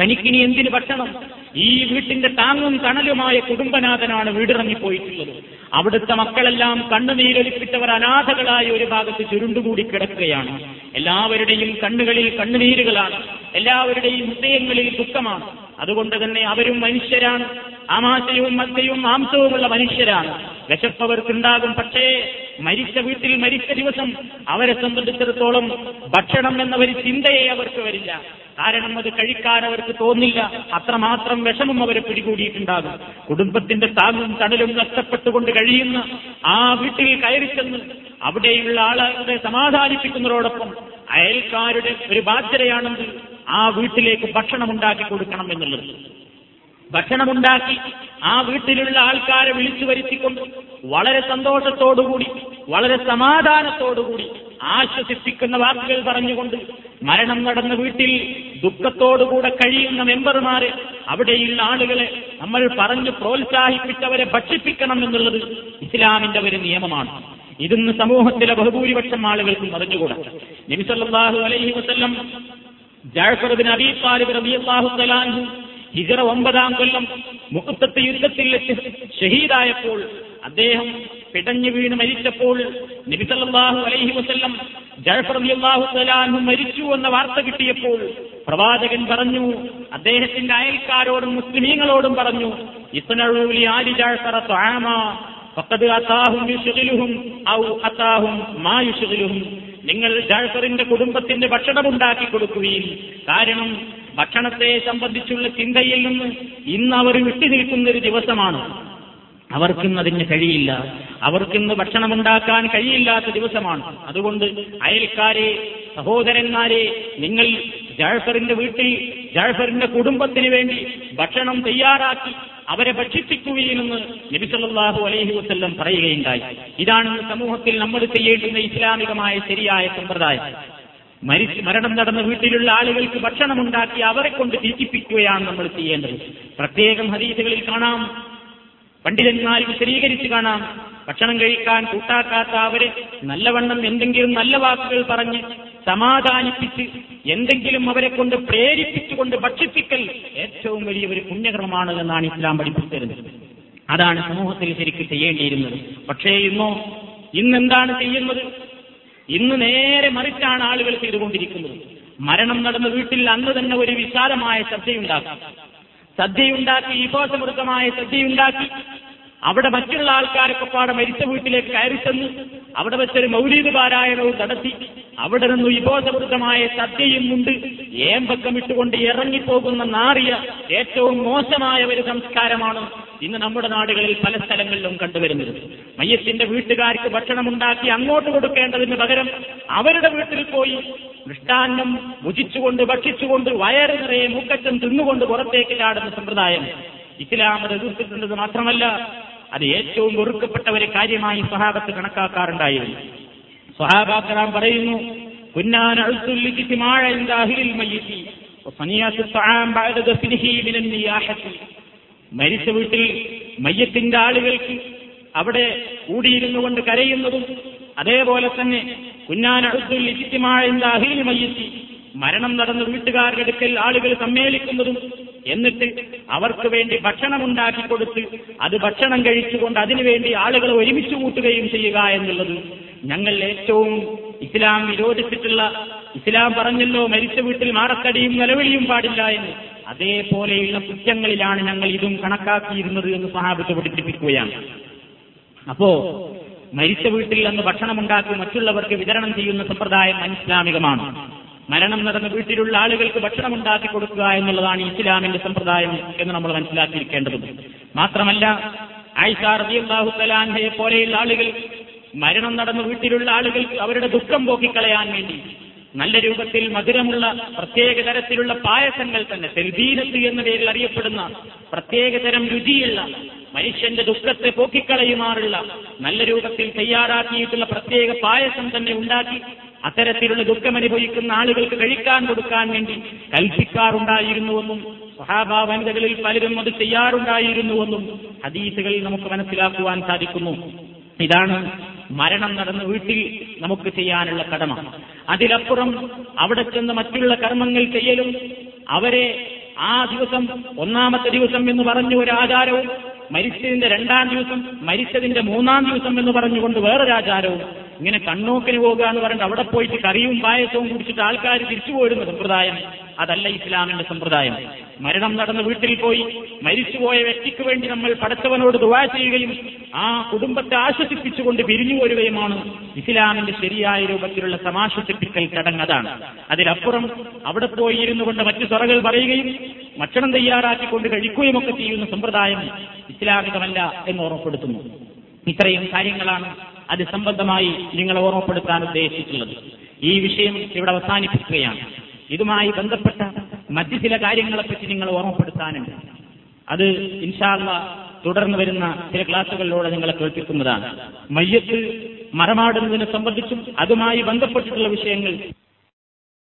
തനിക്കിനി എന്തിന് ഭക്ഷണം? ഈ വീട്ടിന്റെ താങ്ങും തണലുമായ കുടുംബനാഥനാണ് വീടിറങ്ങിപ്പോയിട്ടുള്ളത്. അവിടുത്തെ മക്കളെല്ലാം കണ്ണുനീരൊലിപ്പിച്ചവർ അനാഥകളായ ഒരു ഭാഗത്ത് ചുരുണ്ടുകൂടി കിടക്കുകയാണ്. എല്ലാവരുടെയും കണ്ണുകളിൽ കണ്ണുനീരുകളാണ്. എല്ലാവരുടെയും ഹൃദയങ്ങളിൽ ദുഃഖമാണ്. അതുകൊണ്ട് തന്നെ അവരും മനുഷ്യരാണ്. ആമാശയവും മത്തയും മാംസവുമുള്ള മനുഷ്യരാണ്. വിശപ്പവർക്കുണ്ടാകും പക്ഷേ മരിച്ച വീട്ടിൽ മരിച്ച ദിവസം അവരെ സംബന്ധിച്ചിടത്തോളം ഭക്ഷണം എന്ന ഒരു ചിന്തയെ അവർക്ക് വരില്ല. കാരണം അത് കഴിക്കാൻ അവർക്ക് തോന്നില്ല. അത്രമാത്രം വിഷമം അവരെ പിടികൂടിയിട്ടുണ്ടാകും. കുടുംബത്തിന്റെ താങ്ങും തണലും നഷ്ടപ്പെട്ടുകൊണ്ട് കഴിയുന്ന ആ വീട്ടിൽ കയറി ചെന്ന് അവിടെയുള്ള ആളുകളെ സമാധാനിപ്പിക്കുന്നതോടൊപ്പം അയൽക്കാരുടെ ഒരു ബാധ്യതയാണെങ്കിൽ ആ വീട്ടിലേക്ക് ഭക്ഷണം ഉണ്ടാക്കി കൊടുക്കണം എന്നുള്ളത്. ഭക്ഷണമുണ്ടാക്കി ആ വീട്ടിലുള്ള ആൾക്കാരെ വിളിച്ചു വരുത്തിക്കൊണ്ട് വളരെ സന്തോഷത്തോടുകൂടി വളരെ സമാധാനത്തോടുകൂടി ആശ്വസിപ്പിക്കുന്ന വാക്കുകൾ പറഞ്ഞുകൊണ്ട് മരണം നടന്ന വീട്ടിൽ ദുഃഖത്തോടുകൂടെ കഴിയുന്ന മെമ്പർമാരെ അവിടെയുള്ള ആളുകളെ നമ്മൾ പറഞ്ഞു പ്രോത്സാഹിപ്പിച്ചവരെ ഭക്ഷിപ്പിക്കണം എന്നുള്ളത് ഇസ്ലാമിന്റെ ഒരു നിയമമാണ്. ഇതിന്ന് സമൂഹത്തിലെ ബഹുഭൂരിപക്ഷം ആളുകൾക്കും അറിഞ്ഞുകൂടാ. നബിസല്ലാഹു അലൈഹി വസല്ലം ജാഫർ അബീ താലിബ് റളിയല്ലാഹു തആല അൻഹു ഹിജറ ഒമ്പതാം കൊല്ലം മുഹത്തത്ത് യുദ്ധത്തിൽ ഷഹീദായപ്പോൾ അദ്ദേഹം പിടഞ്ഞു വീണ് മരിച്ചപ്പോൾ നബിസല്ലാഹു അലൈഹി വസ്ല്ലം ജാഫർ സലാഹു മരിച്ചു എന്ന വാർത്ത കിട്ടിയപ്പോൾ പ്രവാചകൻ പറഞ്ഞു അദ്ദേഹത്തിന്റെ അയൽക്കാരോടും മുസ്ലിമീങ്ങളോടും പറഞ്ഞു ഇത്തനഴൂലി ആലി ജാഫറ താമ ഫക്കത് അത്താഹും യുഷകിലുഹും ഔ അത്താഹും മാ യുശ്ഗിലുഹും. നിങ്ങൾ ജാഫറിന്റെ കുടുംബത്തിന്റെ ഭക്ഷണം ഉണ്ടാക്കി കൊടുക്കുകയും കാരണം ഭക്ഷണത്തെ സംബന്ധിച്ചുള്ള ചിന്തയിൽ നിന്ന് ഇന്ന് അവർ വിട്ടുനിൽക്കുന്ന ഒരു ദിവസമാണ്. അവർക്കിന്ന് അതിന് കഴിയില്ല. അവർക്കിന്ന് ഭക്ഷണമുണ്ടാക്കാൻ കഴിയില്ലാത്ത ദിവസമാണ്. അതുകൊണ്ട് അയൽക്കാരെ സഹോദരന്മാരെ നിങ്ങൾ ജാഫറിന്റെ വീട്ടിൽ ജാഫറിന്റെ കുടുംബത്തിന് വേണ്ടി ഭക്ഷണം തയ്യാറാക്കി അവരെ ഭക്ഷിപ്പിക്കുകയെന്ന് നബിസല്ലാഹു അലൈഹി വസ്ല്ലം പറയുകയുണ്ടായി. ഇതാണ് സമൂഹത്തിൽ നമ്മൾ ചെയ്യേണ്ടുന്ന ഇസ്ലാമികമായ ശരിയായ സമ്പ്രദായം. മരിച്ച് മരണം നടന്ന വീട്ടിലുള്ള ആളുകൾക്ക് ഭക്ഷണം ഉണ്ടാക്കി അവരെ കൊണ്ട് തീറ്റിപ്പിക്കുകയാണ് നമ്മൾ ചെയ്യേണ്ടത്. പ്രത്യേകം ഹദീസുകളിൽ കാണാം. പണ്ഡിതന്മാർ വിശദീകരിച്ച് കാണാം. ഭക്ഷണം കഴിക്കാൻ കൂട്ടാക്കാത്ത അവരെ നല്ലവണ്ണം എന്തെങ്കിലും നല്ല വാക്കുകൾ പറഞ്ഞ് സമാധാനിപ്പിച്ച് എന്തെങ്കിലും അവരെ കൊണ്ട് പ്രേരിപ്പിച്ചുകൊണ്ട് ഭക്ഷിപ്പിക്കൽ ഏറ്റവും വലിയ ഒരു പുണ്യകർമ്മമാണ് എന്നാണ് ഇസ്ലാം പഠിപ്പിച്ചിരുന്നത് അതാണ് സമൂഹത്തിൽ ശരിക്കും ചെയ്യേണ്ടിയിരുന്നത്. പക്ഷേ ഇന്നോ ഇന്നെന്താണ് ചെയ്യുന്നത്? ഇന്ന് നേരെ മറിച്ചാണ് ആളുകൾ ചെയ്തുകൊണ്ടിരിക്കുന്നത്. മരണം നടന്ന വീട്ടിൽ അന്ന് തന്നെ ഒരു വിശാലമായ ശ്രദ്ധയുണ്ടാക്കാം. സദ്യയുണ്ടാക്കി വിഭവസമൃദ്ധമായ സദ്യയുണ്ടാക്കി അവിടെ മറ്റുള്ള ആൾക്കാരൊക്കെ പാടെ മരിച്ച വീട്ടിലേക്ക് കയറി ചെന്ന് അവിടെ വെച്ചൊരു മൗലീദ് പാരായണവും നടത്തി. അവിടെ നിന്ന് വിഭവസമൃദ്ധമായ സദ്യയും ഉണ്ട് ഏമ്പക്കം ഇട്ടുകൊണ്ട് ഇറങ്ങിപ്പോകുന്ന നാറിയ ഏറ്റവും മോശമായ ഒരു സംസ്കാരമാണ് ഇന്ന് നമ്മുടെ നാടുകളിൽ പല സ്ഥലങ്ങളിലും കണ്ടുവരുന്നത്. മയ്യത്തിന്റെ വീട്ടുകാർക്ക് ഭക്ഷണം ഉണ്ടാക്കി അങ്ങോട്ട് കൊടുക്കേണ്ടതിന് പകരം അവരുടെ വീട്ടിൽ പോയി മൃഷ്ടാന്നം ഭുജിച്ചുകൊണ്ട് ഭക്ഷിച്ചുകൊണ്ട് വയറ് നിറയെ മൂക്കറ്റം തിന്നുകൊണ്ട് പുറത്തേക്ക് ചാടുന്ന സമ്പ്രദായം ഇസ്ലാം അത് എതിർത്തിട്ടുള്ളത് മാത്രമല്ല അത് ഏറ്റവും വെറുക്കപ്പെട്ട ഒരു കാര്യമായി സ്വഹാബത്ത് കണക്കാക്കാറുണ്ടായിരുന്നു. സ്വഹാബാക്കറാം പറയുന്നു മരിച്ച വീട്ടിൽ മയ്യത്തിന്റെ ആളുകൾക്ക് അവിടെ കൂടിയിരുന്നു കൊണ്ട് കരയുന്നതും അതേപോലെ തന്നെ കുഞ്ഞാൻ അഹിൽ മയ്യത്തി മരണം നടന്ന വീട്ടുകാരുടെ അടുക്കൽ ആളുകൾ സമ്മേളിക്കുന്നതും എന്നിട്ട് അവർക്ക് വേണ്ടി ഭക്ഷണം ഉണ്ടാക്കി കൊടുത്ത് അത് ഭക്ഷണം കഴിച്ചുകൊണ്ട് അതിനുവേണ്ടി ആളുകളെ ഒരുമിച്ച് കൂട്ടുകയും ചെയ്യുക എന്നുള്ളത് ഞങ്ങൾ ഏറ്റവും ഇസ്ലാം വിരോധിച്ചിട്ടുള്ള ഇസ്ലാം പറഞ്ഞല്ലോ മരിച്ച വീട്ടിൽ മാറത്തടിയും നിലവിളിയും പാടില്ല എന്ന്. അതേപോലെയുള്ള കുറ്റങ്ങളിലാണ് ഞങ്ങൾ ഇതും കണക്കാക്കിയിരുന്നത് എന്ന് സഹാബത്ത് പഠിപ്പിക്കുകയാണ്. അപ്പോ മരിച്ച വീട്ടിൽ അന്ന് ഭക്ഷണമുണ്ടാക്കി മറ്റുള്ളവർക്ക് വിതരണം ചെയ്യുന്ന സമ്പ്രദായം അനിസ്ലാമികമാണ്. മരണം നടന്ന വീട്ടിലുള്ള ആളുകൾക്ക് ഭക്ഷണം ഉണ്ടാക്കി കൊടുക്കുക എന്നുള്ളതാണ് ഇസ്ലാമിന്റെ സമ്പ്രദായം എന്ന് നമ്മൾ മനസ്സിലാക്കിയിരിക്കേണ്ടതുണ്ട്. മാത്രമല്ല ആയിഷ തലാൻഹയെ പോലെയുള്ള ആളുകൾ മരണം നടന്ന വീട്ടിലുള്ള ആളുകൾക്ക് അവരുടെ ദുഃഖം പോക്കിക്കളയാൻ വേണ്ടി നല്ല രൂപത്തിൽ മധുരമുള്ള പ്രത്യേക തരത്തിലുള്ള പായസങ്ങൾ തന്നെ തെൽബീരത്ത് എന്ന പേരിൽ അറിയപ്പെടുന്ന പ്രത്യേക തരം രുചിയുള്ള മനുഷ്യന്റെ ദുഃഖത്തെ പോക്കിക്കളയുമാറുള്ള നല്ല രൂപത്തിൽ തയ്യാറാക്കിയിട്ടുള്ള പ്രത്യേക പായസം തന്നെ ഉണ്ടാക്കി അത്തരത്തിലുള്ള ദുഃഖം അനുഭവിക്കുന്ന ആളുകൾക്ക് കഴിക്കാൻ കൊടുക്കാൻ വേണ്ടി കൽപ്പിക്കാറുണ്ടായിരുന്നുവെന്നും സഹാബ വനിതകളിൽ പലരും അത് ചെയ്യാറുണ്ടായിരുന്നുവെന്നും ഹദീസുകളിൽ നമുക്ക് മനസ്സിലാക്കുവാൻ സാധിക്കുന്നു. ഇതാണ് മരണം നടന്ന വീട്ടിൽ നമുക്ക് ചെയ്യാനുള്ള കടമ. അതിലപ്പുറം അവിടെ ചെന്ന് മറ്റുള്ള കർമ്മങ്ങൾ ചെയ്യലും അവരെ ആ ദിവസം ഒന്നാമത്തെ ദിവസം എന്ന് പറഞ്ഞ ഒരു ആചാരവും മരിച്ചതിന്റെ രണ്ടാം ദിവസം മരിച്ചതിന്റെ മൂന്നാം ദിവസം എന്ന് പറഞ്ഞുകൊണ്ട് വേറൊരു ആചാരവും ഇങ്ങനെ കണ്ണോക്കിന് പോകുക എന്ന് പറഞ്ഞിട്ട് അവിടെ പോയിട്ട് കറിയും പായസവും കുടിച്ചിട്ട് ആൾക്കാർ തിരിച്ചു പോയിരുന്ന സമ്പ്രദായം. അതല്ല ഇസ്ലാമിന്റെ സമ്പ്രദായം. മരണം നടന്ന വീട്ടിൽ പോയി മരിച്ചുപോയ വ്യക്തിക്ക് വേണ്ടി നമ്മൾ പടച്ചവനോട് ദുവാ ചെയ്യുകയും ആ കുടുംബത്തെ ആശ്വസിപ്പിച്ചുകൊണ്ട് പിരിഞ്ഞു പോരുകയുമാണ് ഇസ്ലാമിന്റെ ശരിയായ രൂപത്തിലുള്ള സമാശ്വസിപ്പിക്കൽ ചടങ്ങ് അതാണ്. അതിലപ്പുറം അവിടെ പോയി ഇരുന്നു കൊണ്ട് മറ്റു സ്വറകൾ പറയുകയും ഭക്ഷണം തയ്യാറാക്കിക്കൊണ്ട് കഴിക്കുകയും ഒക്കെ ചെയ്യുന്ന സമ്പ്രദായം ഇസ്ലാമികമല്ല എന്ന് ഓർമ്മപ്പെടുത്തുന്നു. ഇത്രയും കാര്യങ്ങളാണ് അത് സംബന്ധമായി നിങ്ങളെ ഓർമ്മപ്പെടുത്താൻ ഉദ്ദേശിച്ചിട്ടുള്ളത്. ഈ വിഷയം ഇവിടെ അവസാനിപ്പിക്കുകയാണ്. ഇതുമായി ബന്ധപ്പെട്ട മറ്റു ചില കാര്യങ്ങളെപ്പറ്റി നിങ്ങൾ ഓർമ്മപ്പെടുത്താനുണ്ട്. അത് ഇൻഷാല്ല തുടർന്ന് വരുന്ന ചില ക്ലാസുകളിലൂടെ നിങ്ങളെ കേൾപ്പിക്കുന്നതാണ്. മയ്യത്ത് മറമാടുന്നതിനെ സംബന്ധിച്ചും അതുമായി ബന്ധപ്പെട്ടിട്ടുള്ള വിഷയങ്ങൾ